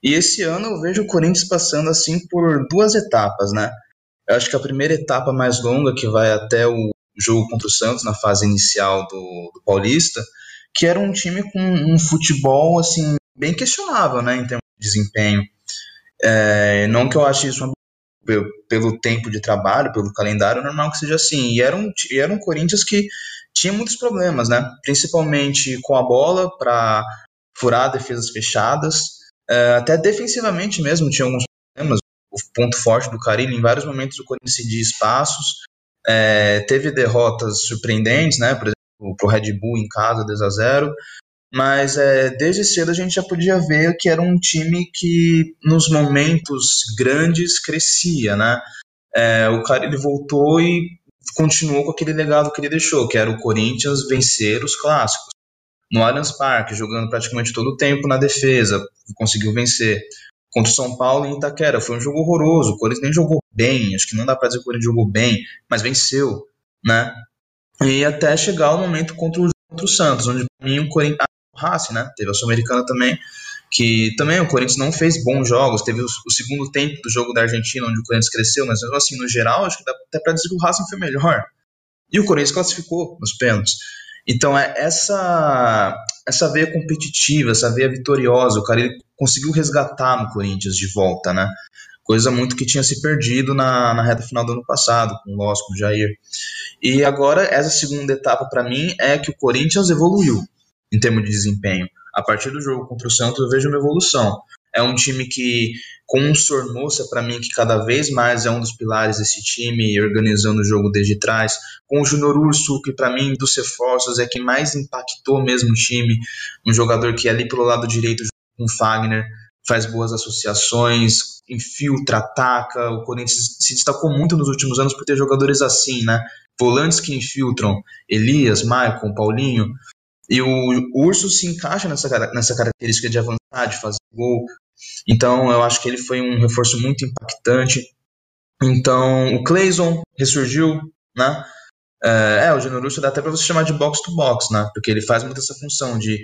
E esse ano eu vejo o Corinthians passando assim por duas etapas, né? Eu acho que a primeira etapa mais longa, que vai até o jogo contra o Santos na fase inicial do, do Paulista, que era um time com um futebol assim bem questionável, né, em termos de desempenho. É, não que eu ache isso pelo, pelo tempo de trabalho, pelo calendário, normal que seja assim. E era um, e era um Corinthians que tinha muitos problemas, né? Principalmente com a bola para furar defesas fechadas. É, até defensivamente mesmo tinha alguns problemas. O ponto forte do Carilho, em vários momentos o Corinthians cedia espaços. É, teve derrotas surpreendentes, né? Por exemplo, pro Red Bull em casa, 2 a 0 mas é, desde cedo a gente já podia ver que era um time que nos momentos grandes crescia, né? É, o cara ele voltou e continuou com aquele legado que ele deixou, que era o Corinthians vencer os clássicos. No Allianz Parque, jogando praticamente todo o tempo na defesa, conseguiu vencer. Contra o São Paulo em Itaquera, foi um jogo horroroso. O Corinthians nem jogou bem, acho que não dá para dizer que o Corinthians jogou bem, mas venceu, né? E até chegar o momento contra o, contra o Santos, onde mim o Corinthians Racing, né? Teve a Sul-Americana também, que também o Corinthians não fez bons jogos. Teve o, o, segundo tempo do jogo da Argentina, onde o Corinthians cresceu, mas assim, no geral, acho que dá até para dizer que o Racing foi melhor. E o Corinthians classificou nos pênaltis. Então, é essa essa veia competitiva, essa veia vitoriosa, o cara ele conseguiu resgatar no Corinthians de volta, né? Coisa muito que tinha se perdido na, na reta final do ano passado, com o Loss, com o Jair. E agora, essa segunda etapa, para mim, é que o Corinthians evoluiu em termos de desempenho. A partir do jogo contra o Santos, eu vejo uma evolução. É um time que, com o Sornosa, para mim, que cada vez mais é um dos pilares desse time, organizando o jogo desde trás. Com o Júnior Urso, que para mim, dos reforços, é que mais impactou mesmo o time. Um jogador que ali pelo lado direito com o Fagner, faz boas associações, infiltra, ataca. O Corinthians se destacou muito nos últimos anos por ter jogadores assim, né? Volantes que infiltram, Elias, Maicon, Paulinho. E o, Urso se encaixa nessa, nessa característica de avançar, de fazer gol. Então, eu acho que ele foi um reforço muito impactante. Então, o Clayson ressurgiu, né? É, é o Júnior Urso dá até para você chamar de box to box, né? Porque ele faz muito essa função de,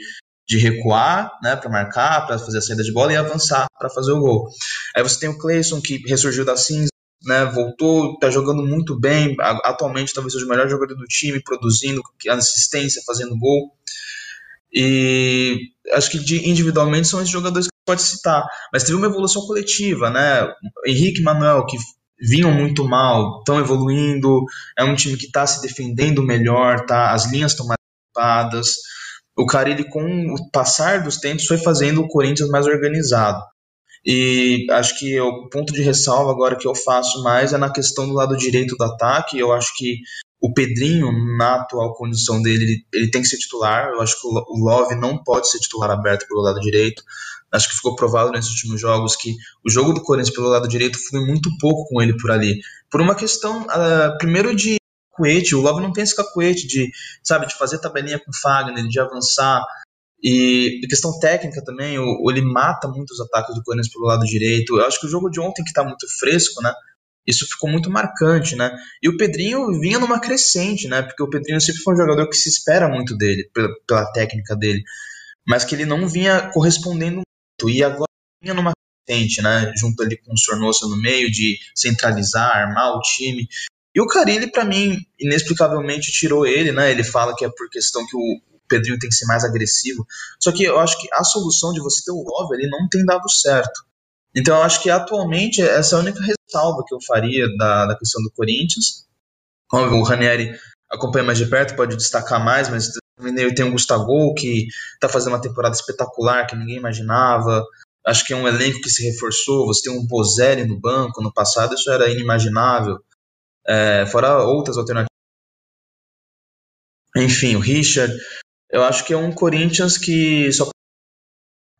de recuar, né, para marcar, para fazer a saída de bola e avançar para fazer o gol. Aí você tem o Clayson que ressurgiu da cinza, né, voltou, está jogando muito bem, atualmente talvez seja o melhor jogador do time, produzindo assistência, fazendo gol. E acho que individualmente são esses jogadores que pode citar, mas teve uma evolução coletiva, né? Henrique e Manuel que vinham muito mal, estão evoluindo, é um time que está se defendendo melhor, tá? As linhas estão mais ocupadas. O Carilli, com o passar dos tempos, foi fazendo o Corinthians mais organizado. E acho que o ponto de ressalva agora que eu faço mais é na questão do lado direito do ataque. Eu acho que o Pedrinho, na atual condição dele, ele, ele tem que ser titular. Eu acho que o Love não pode ser titular aberto pelo lado direito. Acho que ficou provado nesses últimos jogos que o jogo do Corinthians pelo lado direito foi muito pouco com ele por ali. Por uma questão, uh, primeiro, de cacuete. O Love não tem esse cacuete de, sabe, de fazer tabelinha com Fagner, de avançar. E questão técnica também, o, ele mata muitos ataques do Corinthians pelo lado direito. Eu acho que o jogo de ontem, que está muito fresco, né? Isso ficou muito marcante, né? E o Pedrinho vinha numa crescente, né? Porque o Pedrinho sempre foi um jogador que se espera muito dele, pela, pela técnica dele, mas que ele não vinha correspondendo muito. E agora vinha numa crescente, né? Junto ali com o Sornosa no meio, de centralizar, armar o time. E o Carilli, para mim, inexplicavelmente tirou ele, né? Ele fala que é por questão que o Pedrinho tem que ser mais agressivo. Só que eu acho que a solução de você ter o Love ali não tem dado certo. Então eu acho que atualmente essa é a única ressalva que eu faria da, da questão do Corinthians. O Ranieri acompanha mais de perto, pode destacar mais, mas também tem o Gustavo que está fazendo uma temporada espetacular que ninguém imaginava. Acho que é um elenco que se reforçou. Você tem um Bozelli no banco no passado, isso era inimaginável. É, fora outras alternativas. Enfim, o Richard. Eu acho que é um Corinthians que. Só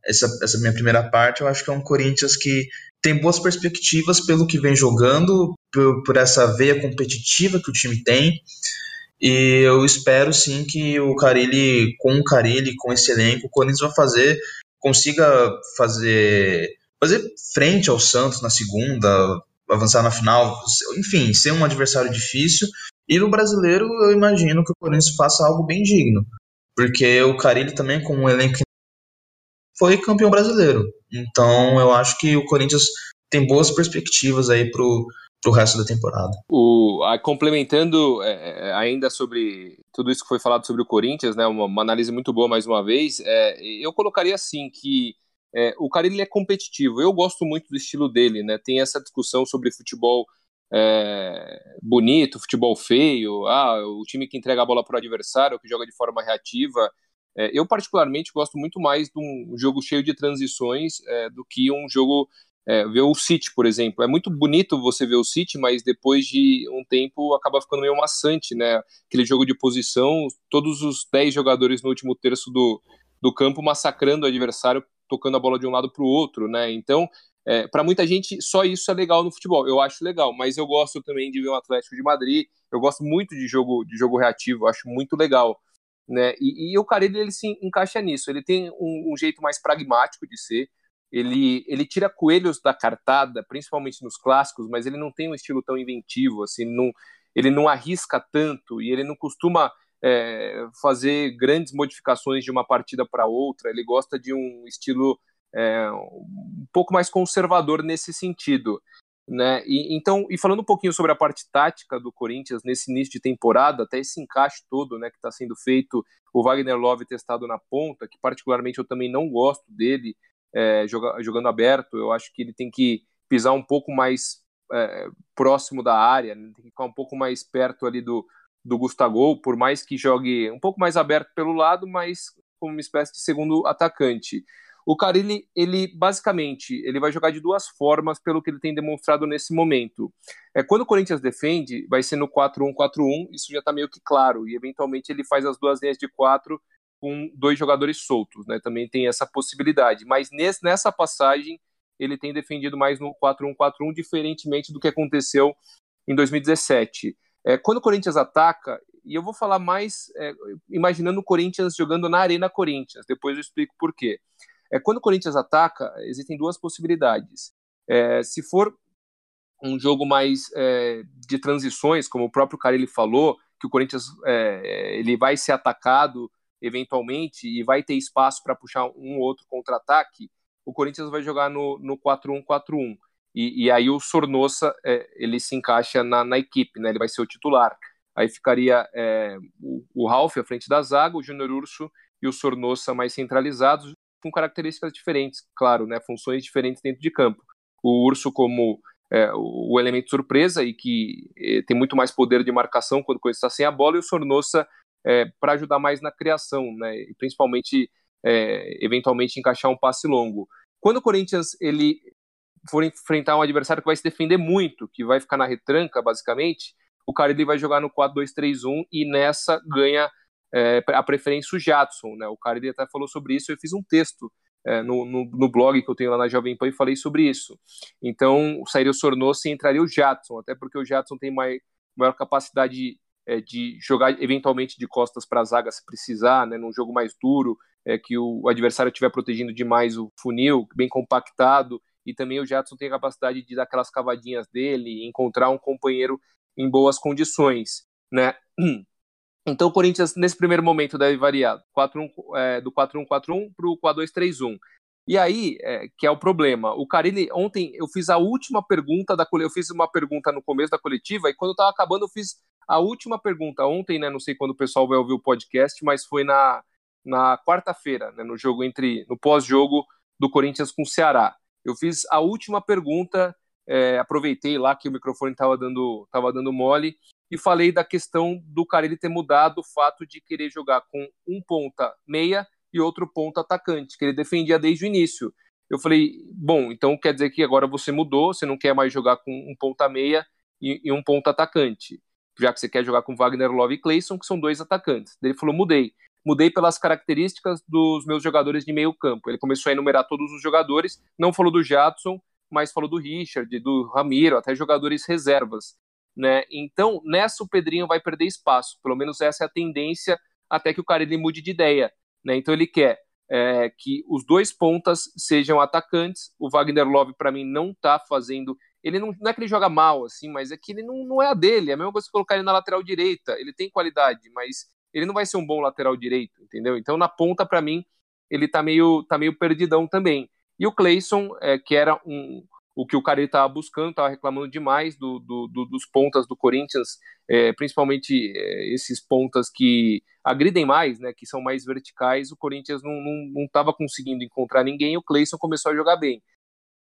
essa, essa minha primeira parte, eu acho que é um Corinthians que tem boas perspectivas pelo que vem jogando, por, por essa veia competitiva que o time tem. E eu espero sim que o Carilli, com o Carilli, com esse elenco, o Corinthians vai fazer, consiga fazer, fazer frente ao Santos na segunda, avançar na final, enfim, ser um adversário difícil. E no brasileiro, eu imagino que o Corinthians faça algo bem digno, porque o Carilli também, com um elenco foi campeão brasileiro. Então, eu acho que o Corinthians tem boas perspectivas aí pro para o resto da temporada. O, a, complementando é, é, ainda sobre tudo isso que foi falado sobre o Corinthians, né, uma, uma análise muito boa mais uma vez, é, eu colocaria assim que é, o cara ele é competitivo. Eu gosto muito do estilo dele, né? Tem essa discussão sobre futebol é, bonito, futebol feio, ah, o time que entrega a bola para o adversário, que joga de forma reativa. É, eu particularmente gosto muito mais de um jogo cheio de transições é, do que um jogo é, ver o City, por exemplo. É muito bonito você ver o City, mas depois de um tempo acaba ficando meio maçante, né? Aquele jogo de posição, todos os 10 jogadores no último terço do, do campo massacrando o adversário tocando a bola de um lado para o outro, né? Então, é, para muita gente, só isso é legal no futebol. Eu acho legal, mas eu gosto também de ver um Atlético de Madrid. Eu gosto muito de jogo de jogo reativo, acho muito legal, né? E, e o Carille ele se encaixa nisso. Ele tem um, um, jeito mais pragmático de ser. Ele, ele tira coelhos da cartada, principalmente nos clássicos, mas ele não tem um estilo tão inventivo, assim, não, ele não arrisca tanto e ele não costuma é, fazer grandes modificações de uma partida para outra. Ele gosta de um estilo é, um pouco mais conservador nesse sentido. Né? E, então, e falando um pouquinho sobre a parte tática do Corinthians nesse início de temporada, até esse encaixe todo né, que está sendo feito, o Wagner Love testado na ponta, que particularmente eu também não gosto dele é, joga, jogando aberto, eu acho que ele tem que pisar um pouco mais é, próximo da área, né? tem que ficar um pouco mais perto ali do, do Gustavo, por mais que jogue um pouco mais aberto pelo lado, mas como uma espécie de segundo atacante. O Carilli, ele basicamente, ele vai jogar de duas formas pelo que ele tem demonstrado nesse momento. É, quando o Corinthians defende, vai ser no 4-1-4-1, isso já está meio que claro, e eventualmente ele faz as duas linhas de quatro com dois jogadores soltos, né? Também tem essa possibilidade. Mas nesse, nessa passagem, ele tem defendido mais no 4-1-4-1, diferentemente do que aconteceu em 2017. É, quando o Corinthians ataca, e eu vou falar mais é, imaginando o Corinthians jogando na Arena Corinthians, depois eu explico por quê. É, quando o Corinthians ataca, existem duas possibilidades. É, se for um jogo mais é, de transições, como o próprio Carilli falou, que o Corinthians é, ele vai ser atacado eventualmente e vai ter espaço para puxar um ou outro contra-ataque, o Corinthians vai jogar no, no 4-1-4-1. E, e, aí o Sornossa é, ele se encaixa na, na, equipe, né? ele vai ser o titular. Aí ficaria é, o, o Ralf à frente da zaga, o Júnior Urso e o Sornossa mais centralizados, com características diferentes, claro, né, funções diferentes dentro de campo. O Urso como é, o elemento surpresa e que é, tem muito mais poder de marcação quando o está sem a bola, e o Sornossa é, para ajudar mais na criação, né, e principalmente, é, eventualmente, encaixar um passe longo. Quando o Corinthians ele for enfrentar um adversário que vai se defender muito, que vai ficar na retranca, basicamente, o cara ele vai jogar no 4-2-3-1 e nessa ganha é, a preferência o Jadson, né? O cara ele até falou sobre isso, eu fiz um texto é, no, no, no, blog que eu tenho lá na Jovem Pan e falei sobre isso. Então, sairia o Sornosa e entraria o Jadson, até porque o Jadson tem maior, maior capacidade é, de jogar eventualmente de costas para a zaga se precisar, né? Num jogo mais duro, é, que o adversário estiver protegendo demais o funil, bem compactado, e também o Jadson tem a capacidade de dar aquelas cavadinhas dele, encontrar um companheiro em boas condições, né? Então o Corinthians, nesse primeiro momento, deve variar 4 -1, é, do 4-1-4-1 para o 4-2-3-1. E aí, é, que é o problema. O Carilli, ontem eu fiz a última pergunta da eu fiz uma pergunta no começo da coletiva, e quando eu estava acabando, eu fiz a última pergunta. Ontem, né? Não sei quando o pessoal vai ouvir o podcast, mas foi na, na quarta-feira, né, no jogo entre. no pós-jogo do Corinthians com o Ceará. Eu fiz a última pergunta, é, aproveitei lá que o microfone estava dando, tava dando mole e falei da questão do Carille ter mudado o fato de querer jogar com um ponta meia e outro ponta atacante, que ele defendia desde o início. Eu falei, bom, então quer dizer que agora você mudou, você não quer mais jogar com um ponta meia e, e um ponta atacante, já que você quer jogar com Wagner Love e Clayson, que são dois atacantes. Ele falou, mudei. Mudei pelas características dos meus jogadores de meio campo. Ele começou a enumerar todos os jogadores, não falou do Jadson, mas falou do Richard, do Ramiro, até jogadores reservas. Né? Então, nessa o Pedrinho vai perder espaço. Pelo menos essa é a tendência até que o cara ele mude de ideia. Né? Então ele quer é, que os dois pontas sejam atacantes. O Wagner Love, para mim, não está fazendo. Ele não, não, é que ele joga mal, assim, mas é que ele não, não é a dele. É a mesma coisa que colocar ele na lateral direita. Ele tem qualidade, mas ele não vai ser um bom lateral direito, entendeu? Então, na ponta, para mim, ele tá meio, tá meio perdidão também. E o Clayson, é, que era um, o que o Carille estava buscando, estava reclamando demais do, do, do, dos pontas do Corinthians, é, principalmente é, esses pontas que agridem mais, né, que são mais verticais, o Corinthians não estava conseguindo encontrar ninguém, o Cleison começou a jogar bem.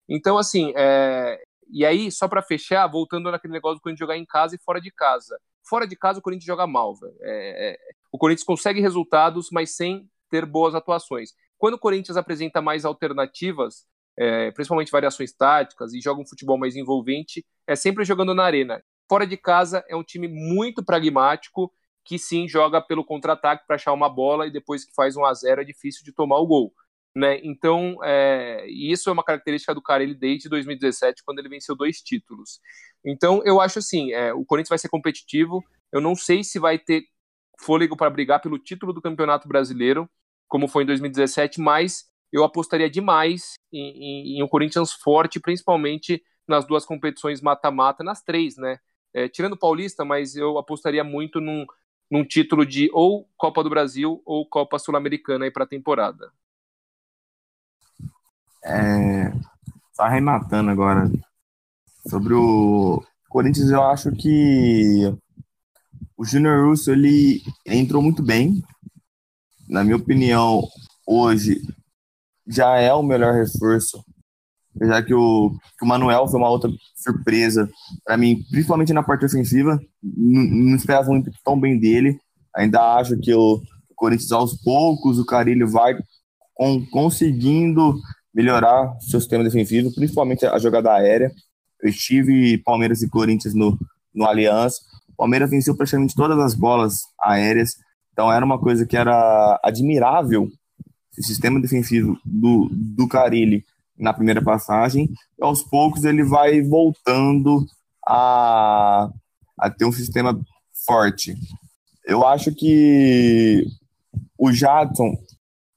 Então, assim, é, e aí, só para fechar, voltando naquele negócio do Corinthians jogar em casa e fora de casa. Fora de casa, o Corinthians joga mal, é, é, o Corinthians consegue resultados, mas sem ter boas atuações. Quando o Corinthians apresenta mais alternativas, é, principalmente variações táticas, e joga um futebol mais envolvente, é sempre jogando na arena. Fora de casa é um time muito pragmático, que sim joga pelo contra-ataque para achar uma bola e depois que faz um a 0 é difícil de tomar o gol. Né? Então, é, isso é uma característica do Carelli desde 2017, quando ele venceu dois títulos. Então, eu acho assim: é, o Corinthians vai ser competitivo. Eu não sei se vai ter fôlego para brigar pelo título do Campeonato Brasileiro, como foi em 2017, mas eu apostaria demais em, em, em um Corinthians forte, principalmente nas duas competições mata-mata, nas três, né? É, tirando o Paulista, mas eu apostaria muito num, num título de ou Copa do Brasil ou Copa Sul-Americana aí para a temporada. É, só arrematando agora sobre o Corinthians, eu acho que o Júnior Russo ele entrou muito bem. Na minha opinião, hoje já é o melhor reforço. Apesar que o, que o Manuel foi uma outra surpresa para mim, principalmente na parte ofensiva. Não, esperava muito tão bem dele. Ainda acho que o Corinthians, aos poucos, o Carilho vai com, conseguindo melhorar seu sistema defensivo, principalmente a jogada aérea. Eu estive Palmeiras e Corinthians no, no Allianz. O Palmeiras venceu praticamente todas as bolas aéreas, então era uma coisa que era admirável sistema defensivo do, do Carilli na primeira passagem. E aos poucos ele vai voltando a, a ter um sistema forte. Eu acho que o Jadson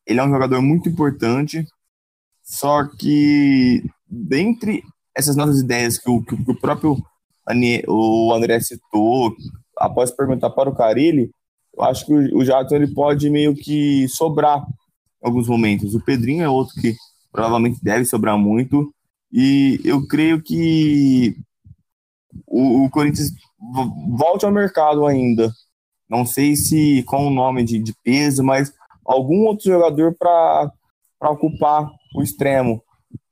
ele é um jogador muito importante, só que dentre essas novas ideias que o, que o próprio o André citou, após perguntar para o Carilli, eu acho que o Jadson ele pode meio que sobrar alguns momentos. O Pedrinho é outro que provavelmente deve sobrar muito, e eu creio que o, o Corinthians volte ao mercado ainda. Não sei se com o nome de, de peso, mas algum outro jogador para ocupar o extremo.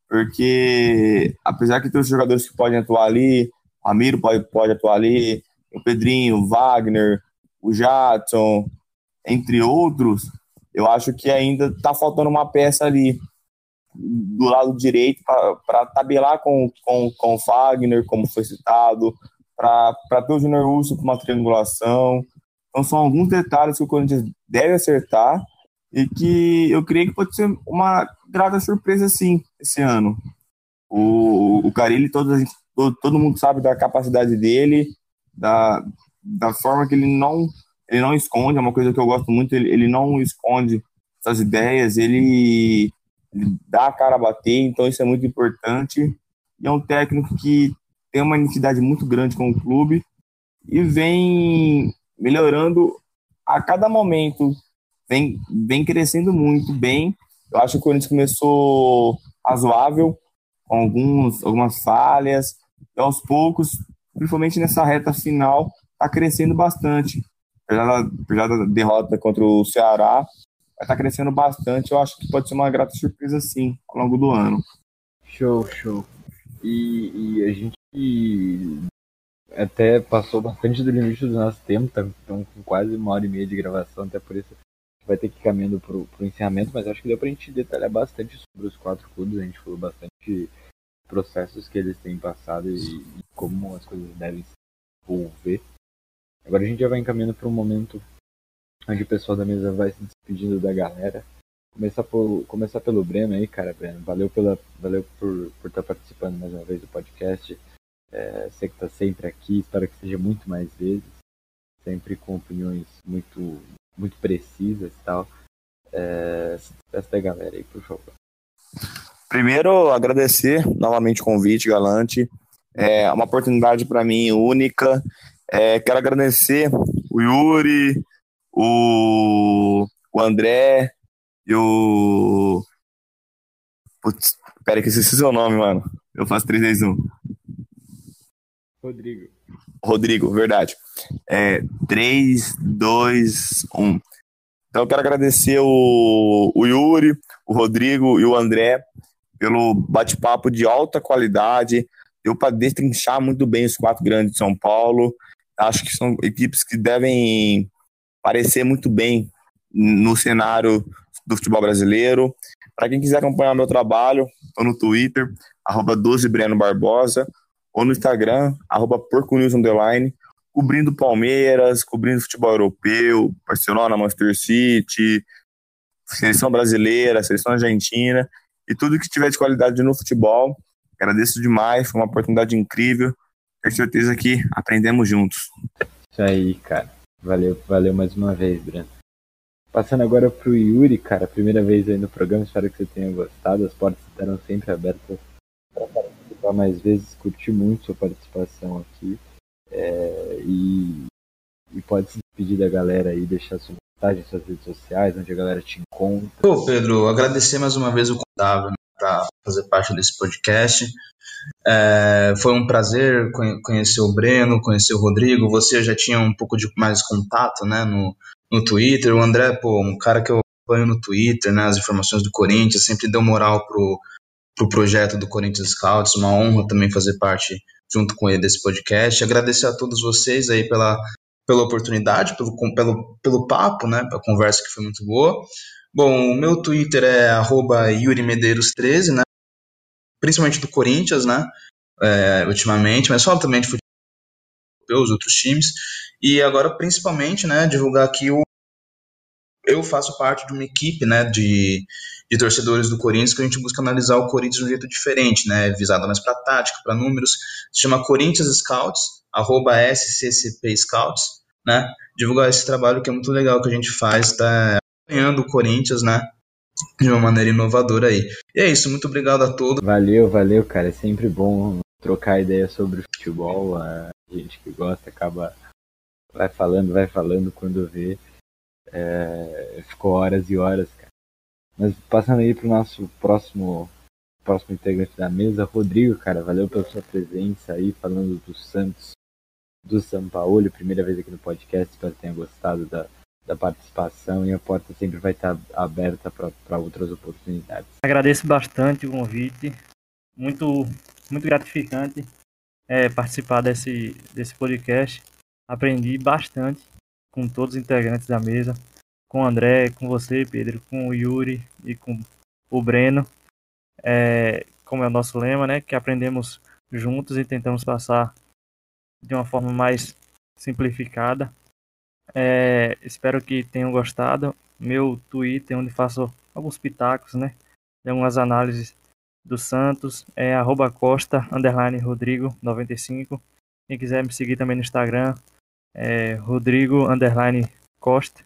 Porque, apesar que tem os jogadores que podem atuar ali, Ramiro pode, pode atuar ali, o Pedrinho, o Wagner, o Jadson, entre outros, eu acho que ainda está faltando uma peça ali do lado direito para tabelar com, com, com o Fagner, como foi citado, para ter o Júnior Russo com uma triangulação. Então são alguns detalhes que o Corinthians deve acertar e que eu creio que pode ser uma grata surpresa sim esse ano. O, o Carilli, todo, todo, todo mundo sabe da capacidade dele, da, da forma que ele não ele não esconde, é uma coisa que eu gosto muito, ele, ele não esconde essas ideias, ele, ele dá a cara a bater, então isso é muito importante. E é um técnico que tem uma identidade muito grande com o clube e vem melhorando a cada momento, vem, vem crescendo muito bem. Eu acho que o Corinthians começou razoável, com alguns, algumas falhas, e aos poucos, principalmente nessa reta final, está crescendo bastante. Apesar da, derrota contra o Ceará, está crescendo bastante. Eu acho que pode ser uma grata surpresa, sim, ao longo do ano. Show, show. E, e a gente até passou bastante do limite do nosso tempo, estamos tá? com quase uma hora e meia de gravação, até por isso vai ter que ir caminhando para o encerramento, mas acho que deu para a gente detalhar bastante sobre os quatro clubes, a gente falou bastante processos que eles têm passado e, e como as coisas devem se envolver. Agora a gente já vai encaminhando para um momento onde o pessoal da mesa vai se despedindo da galera. Começar, por, começar pelo Breno aí, cara, Breno. Valeu, pela, valeu por, por estar participando mais uma vez do podcast. É, sei que está sempre aqui, espero que seja muito mais vezes. Sempre com opiniões muito, muito precisas e tal. É, da galera aí, por favor. Primeiro, agradecer novamente o convite, Galante. É uma oportunidade para mim única é, quero agradecer o Yuri, o, o André e o. Putz, pera que esqueci seu nome, mano. Eu faço 3, 2, 1. Rodrigo. Rodrigo, verdade. É, 3, 2, 1. Então eu quero agradecer o, o Yuri, o Rodrigo e o André pelo bate-papo de alta qualidade. Deu para destrinchar muito bem os quatro grandes de São Paulo. Acho que são equipes que devem parecer muito bem no cenário do futebol brasileiro. Para quem quiser acompanhar meu trabalho, estou no Twitter, arroba 12 Breno Barbosa, ou no Instagram, arroba Underline, cobrindo Palmeiras, cobrindo futebol europeu, Barcelona, Manchester City, seleção brasileira, seleção argentina, e tudo que tiver de qualidade no futebol. Agradeço demais, foi uma oportunidade incrível tenho certeza que aprendemos juntos. Isso aí, cara. Valeu, valeu mais uma vez, Breno. Passando agora pro Yuri, cara, primeira vez aí no programa, espero que você tenha gostado. As portas estarão sempre abertas para participar mais vezes. Curti muito sua participação aqui. É, e, e pode se despedir da galera aí, deixar sua mensagem, suas redes sociais, onde a galera te encontra. Pô, Pedro, agradecer mais uma vez o contável né, para fazer parte desse podcast. É, foi um prazer conhecer o Breno, conhecer o Rodrigo. Você já tinha um pouco de mais contato, né, no, no Twitter. O André, pô, um cara que eu acompanho no Twitter, né, as informações do Corinthians, sempre deu moral pro, pro projeto do Corinthians Scouts. Uma honra também fazer parte junto com ele desse podcast. Agradecer a todos vocês aí pela, pela oportunidade, pelo, pelo, pelo papo, né, pela conversa que foi muito boa. Bom, o meu Twitter é arroba yurimedeiros13, né? Principalmente do Corinthians, né? É, ultimamente, mas falo também de futebol, os outros times. E agora, principalmente, né, divulgar aqui o. Eu faço parte de uma equipe, né, de, de torcedores do Corinthians que a gente busca analisar o Corinthians de um jeito diferente, né, visada mais para tática, para números. Se chama Corinthians Scouts, arroba SCCP Scouts, né, divulgar esse trabalho que é muito legal que a gente faz, tá acompanhando o Corinthians, né, de uma maneira inovadora aí. E é isso, muito obrigado a todos. Valeu, valeu, cara, é sempre bom trocar ideia sobre futebol, a gente que gosta acaba vai falando, vai falando quando vê. É, ficou horas e horas, cara. Mas passando aí pro nosso próximo próximo integrante da mesa, Rodrigo, cara, valeu pela sua presença aí, falando do Santos, do São Paulo, primeira vez aqui no podcast, espero que tenha gostado da, da participação e a porta sempre vai estar aberta para outras oportunidades. Agradeço bastante o convite, muito, muito gratificante é, participar desse, desse podcast aprendi bastante com todos os integrantes da mesa, com o André, com você, Pedro, com o Yuri e com o Breno. É, como é o nosso lema, né? Que aprendemos juntos e tentamos passar de uma forma mais simplificada. É, espero que tenham gostado. Meu Twitter, onde faço alguns pitacos, né? De algumas análises do Santos, é arroba costa, underline Rodrigo 95. Quem quiser me seguir também no Instagram, é Rodrigo Underline Costa,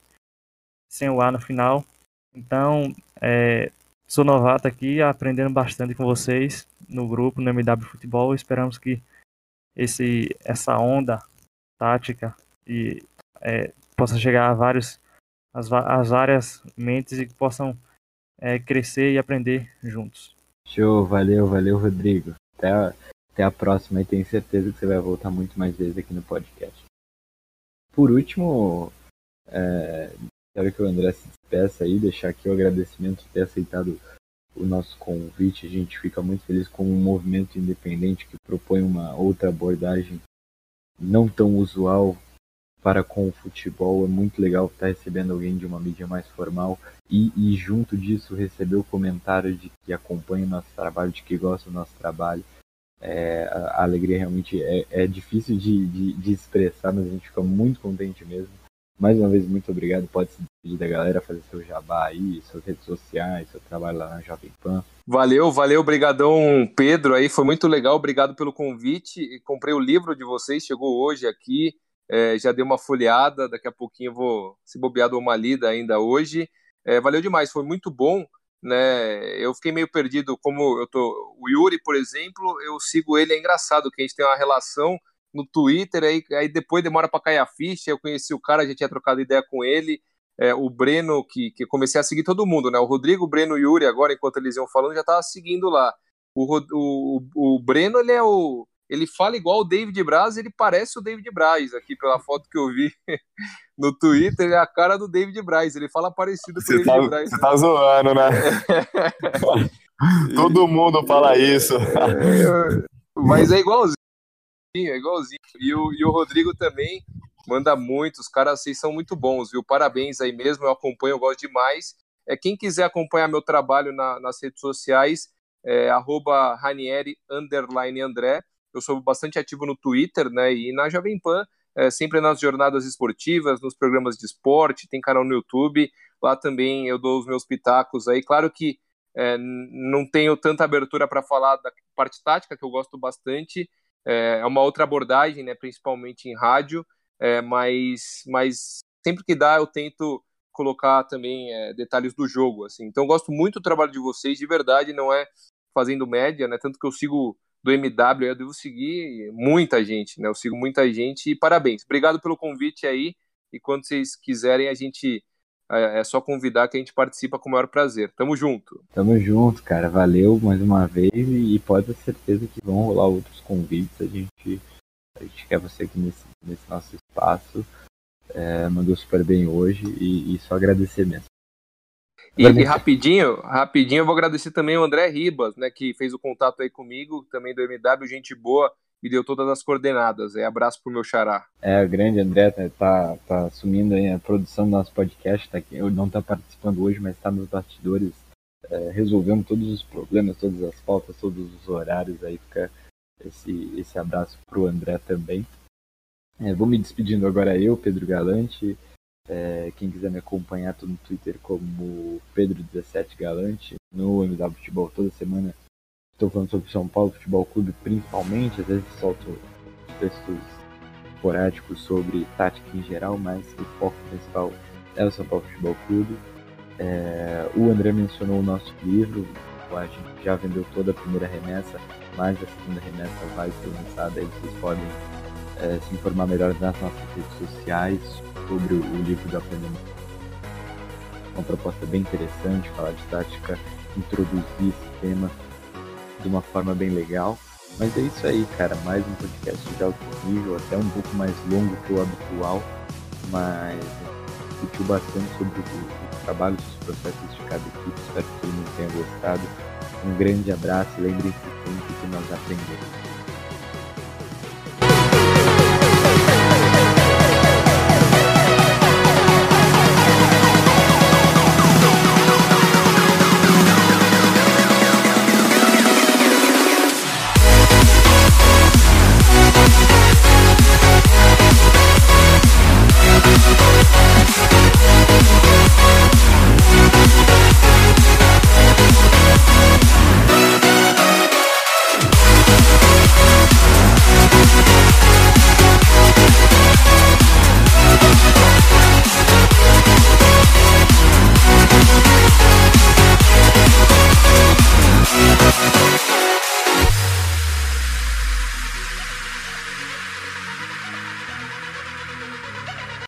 sem o A no final. Então, é, sou novato aqui, aprendendo bastante com vocês no grupo, no MW Futebol. Esperamos que esse, essa onda tática e, é, possa chegar a vários, as, as várias mentes e que possam é, crescer e aprender juntos. Show, valeu, valeu, Rodrigo. Até a, até a próxima e tenho certeza que você vai voltar muito mais vezes aqui no podcast. Por último, é, quero que o André se despeça aí, deixar aqui o agradecimento por ter aceitado o nosso convite. A gente fica muito feliz com um movimento independente que propõe uma outra abordagem não tão usual para com o futebol. É muito legal estar recebendo alguém de uma mídia mais formal e, e junto disso receber o comentário de que acompanha o nosso trabalho, de que gosta do nosso trabalho. É, a, alegria realmente é, é difícil de, de, de, expressar, mas a gente fica muito contente mesmo. Mais uma vez, muito obrigado. Pode se despedir da galera, fazer seu jabá aí, suas redes sociais, seu trabalho lá na Jovem Pan. Valeu, valeu, obrigadão Pedro aí, foi muito legal, obrigado pelo convite. Comprei o livro de vocês, chegou hoje aqui, é, já dei uma folheada, daqui a pouquinho vou, se bobear, dou uma lida ainda hoje. É, valeu demais, foi muito bom né? Eu fiquei meio perdido, como eu tô. O Yuri, por exemplo, eu sigo ele, é engraçado que a gente tem uma relação no Twitter, aí, aí depois demora para cair a ficha. Eu conheci o cara, já tinha trocado ideia com ele. É, o Breno, que, que comecei a seguir todo mundo, né? O Rodrigo, o Breno e o Yuri, agora, enquanto eles iam falando, já tava seguindo lá. O, o, o Breno, ele é o ele fala igual o David Braz, ele parece o David Braz, aqui pela foto que eu vi no Twitter, é a cara do David Braz, ele fala parecido com o David tá, Braz. Você tá zoando, né? Todo mundo fala isso. É, mas é igualzinho, é igualzinho. E o, e o Rodrigo também manda muito, os caras, vocês são muito bons, viu? Parabéns aí mesmo, eu acompanho, eu gosto demais. É, quem quiser acompanhar meu trabalho na, nas redes sociais, é arroba Ranieri, underline André eu sou bastante ativo no Twitter, né, e na Jovem Pan, é, sempre nas jornadas esportivas, nos programas de esporte, tem canal no YouTube, lá também eu dou os meus pitacos aí, claro que é, não tenho tanta abertura para falar da parte tática, que eu gosto bastante, é, é uma outra abordagem, né, principalmente em rádio, é, mas, mas sempre que dá eu tento colocar também é, detalhes do jogo, assim, então eu gosto muito do trabalho de vocês, de verdade, não é fazendo média, né, tanto que eu sigo do MW, eu devo seguir muita gente, né? Eu sigo muita gente e parabéns. Obrigado pelo convite aí. E quando vocês quiserem, a gente é, é só convidar que a gente participa com o maior prazer. Tamo junto. Tamo junto, cara. Valeu mais uma vez e pode ter certeza que vão rolar outros convites. A gente, a gente quer você aqui nesse, nesse nosso espaço. É, mandou super bem hoje e, e só agradecer mesmo. E, e, rapidinho, rapidinho, eu vou agradecer também o André Ribas, né, que fez o contato aí comigo, também do MW, gente boa, me deu todas as coordenadas. É abraço pro meu xará. É, o grande André tá, tá, tá assumindo a produção do nosso podcast, tá aqui, não tá participando hoje, mas está nos bastidores, é, resolvendo todos os problemas, todas as faltas, todos os horários aí, fica esse, esse abraço pro André também. É, vou me despedindo agora eu, Pedro Galante. É, quem quiser me acompanhar, tô no Twitter como Pedro17Galante, no MW Futebol toda semana. Estou falando sobre São Paulo Futebol Clube principalmente, às vezes solto textos esporádicos sobre tática em geral, mas o foco principal é o São Paulo Futebol Clube. É, o André mencionou o nosso livro, a gente já vendeu toda a primeira remessa, mas a segunda remessa vai ser lançada e vocês podem é, se informar melhor nas nossas redes sociais sobre o livro do Aprendendo. Uma proposta bem interessante, falar de tática, introduzir esse tema de uma forma bem legal. Mas é isso aí, cara. Mais um podcast de alto nível, até um pouco mais longo que o habitual, mas discutiu bastante sobre o, o trabalho, os processos de cada equipe. Espero que todo mundo tenha gostado. Um grande abraço e lembrem-se sempre que nós aprendemos.